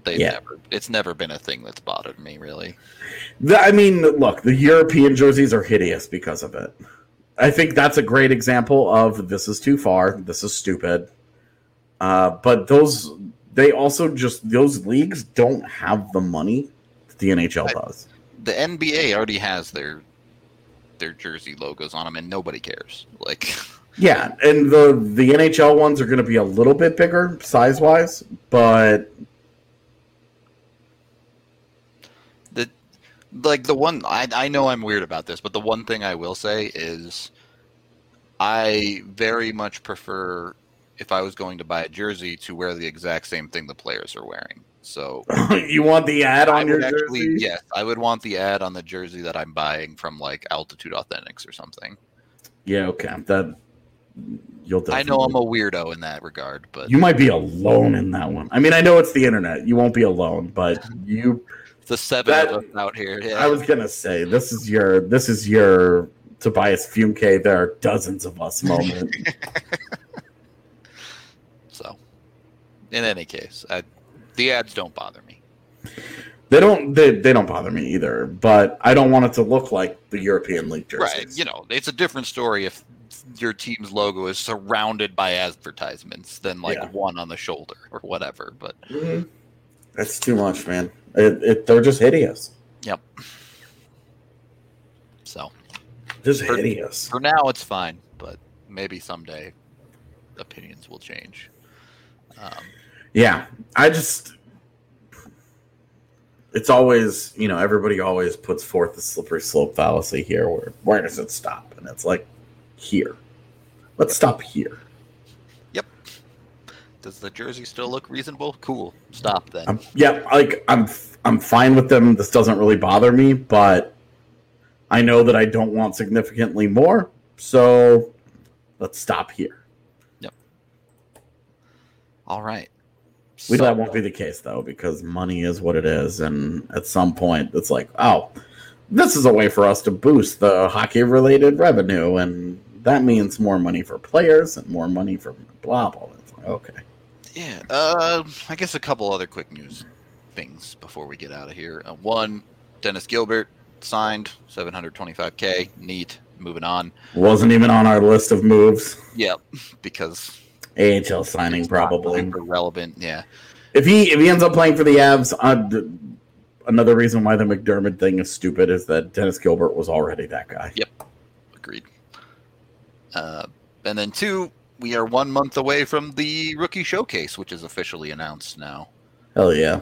they Yeah. never. It's never been a thing that's bothered me really. The- I mean, look, the European jerseys are hideous because of it. I think that's a great example of this is too far. This is stupid. Uh, but those, they also just those leagues don't have the money that the NHL I- does. The NBA already has their their jersey logos on them, and nobody cares. Like. [laughs] Yeah, and the the NHL ones are going to be a little bit bigger size wise, but the like the one I I know I'm weird about this, but the one thing I will say is I very much prefer if I was going to buy a jersey to wear the exact same thing the players are wearing. So [laughs] you want the ad I on your actually jersey? yes, I would want the ad on the jersey that I'm buying from like Altitude Authentics or something. Yeah, okay. That you'll. I know I'm a weirdo in that regard, but You might be alone in that one. I mean, I know it's the internet. You won't be alone, but [laughs] you. the seven that- of us out here. Yeah. I was gonna say this is your this is your Tobias Fünke. There are dozens of us moment. [laughs] so in any case, I, the ads don't bother me. they don't they, they don't bother me either. But I don't want it to look like the European League jerseys. Right. You know, it's a different story if your team's logo is surrounded by advertisements than like Yeah. one on the shoulder or whatever. But Mhm. That's too much, man. It, it, they're just hideous. yep. So Just For- hideous. for now, it's fine, but maybe someday opinions will change. Um, Yeah, I just. It's always, you know, everybody always puts forth the slippery slope fallacy here where where does it stop? And it's like, here. Let's stop here. Yep does the jersey still look reasonable? Cool. Stop then. I'm, yeah, like I'm I'm fine with them. This doesn't really bother me, but I know that I don't want significantly more. So let's stop here. Yep all right. We So- that won't be the case though, because money is what it is, and at some point, it's like, oh, this is a way for us to boost the hockey-related revenue, and that means more money for players and more money for blah blah. It's like, okay, Yeah, uh, I guess a couple other quick news things before we get out of here. Uh, one, Dennis Gilbert signed 725k. Neat. Moving on. wasn't even on our list of moves. Yep, because AHL signing probably. relevant. Yeah, If he if he ends up playing for the Avs, uh, another reason why the MacDermid thing is stupid is that Dennis Gilbert was already that guy. Yep, agreed. Uh, and then two, we are one month away from the rookie showcase, which is officially announced now. Hell yeah.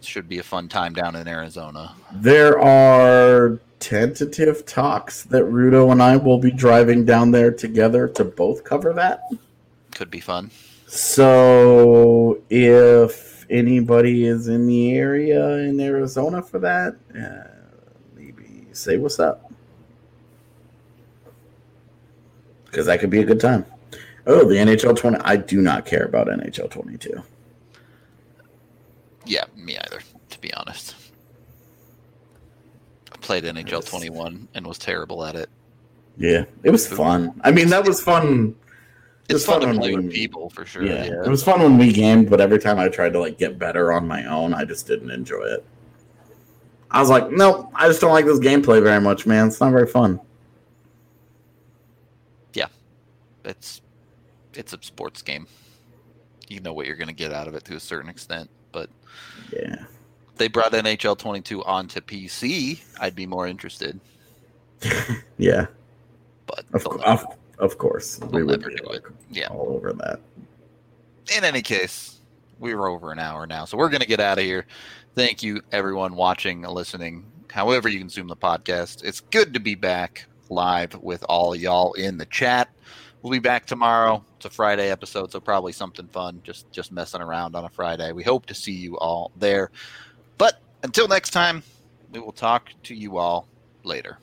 Should be a fun time down in Arizona. There are tentative talks that Rudo and I will be driving down there together to both cover that. Could be fun. So if anybody is in the area in Arizona for that, uh, maybe say what's up. Because that could be a good time. Oh, the NHL 20. I do not care about NHL 22. Yeah, me either, to be honest. I played NHL 21 and was terrible at it. Yeah, it was fun. I mean, that was fun. It It's was fun, fun to when play with people for sure. Yeah. Yeah. it was fun when we gamed, but every time I tried to like get better on my own, I just didn't enjoy it. I was like, nope, I just don't like this gameplay very much, man. It's not very fun. Yeah, it's it's a sports game. You know what you're going to get out of it to a certain extent, but Yeah. they brought NHL 22 onto PC. I'd be more interested. [laughs] yeah, but of, they'll cou- never- of, of course. We they'll would be like. Yeah. all over that. in any case, we were over an hour now, so we're going to get out of here. Thank you, everyone watching, listening, however you consume the podcast. It's good to be back live with all y'all in the chat. We'll be back tomorrow. It's a Friday episode, so probably something fun, just just messing around on a Friday. We hope to see you all there. But until next time, we will talk to you all later.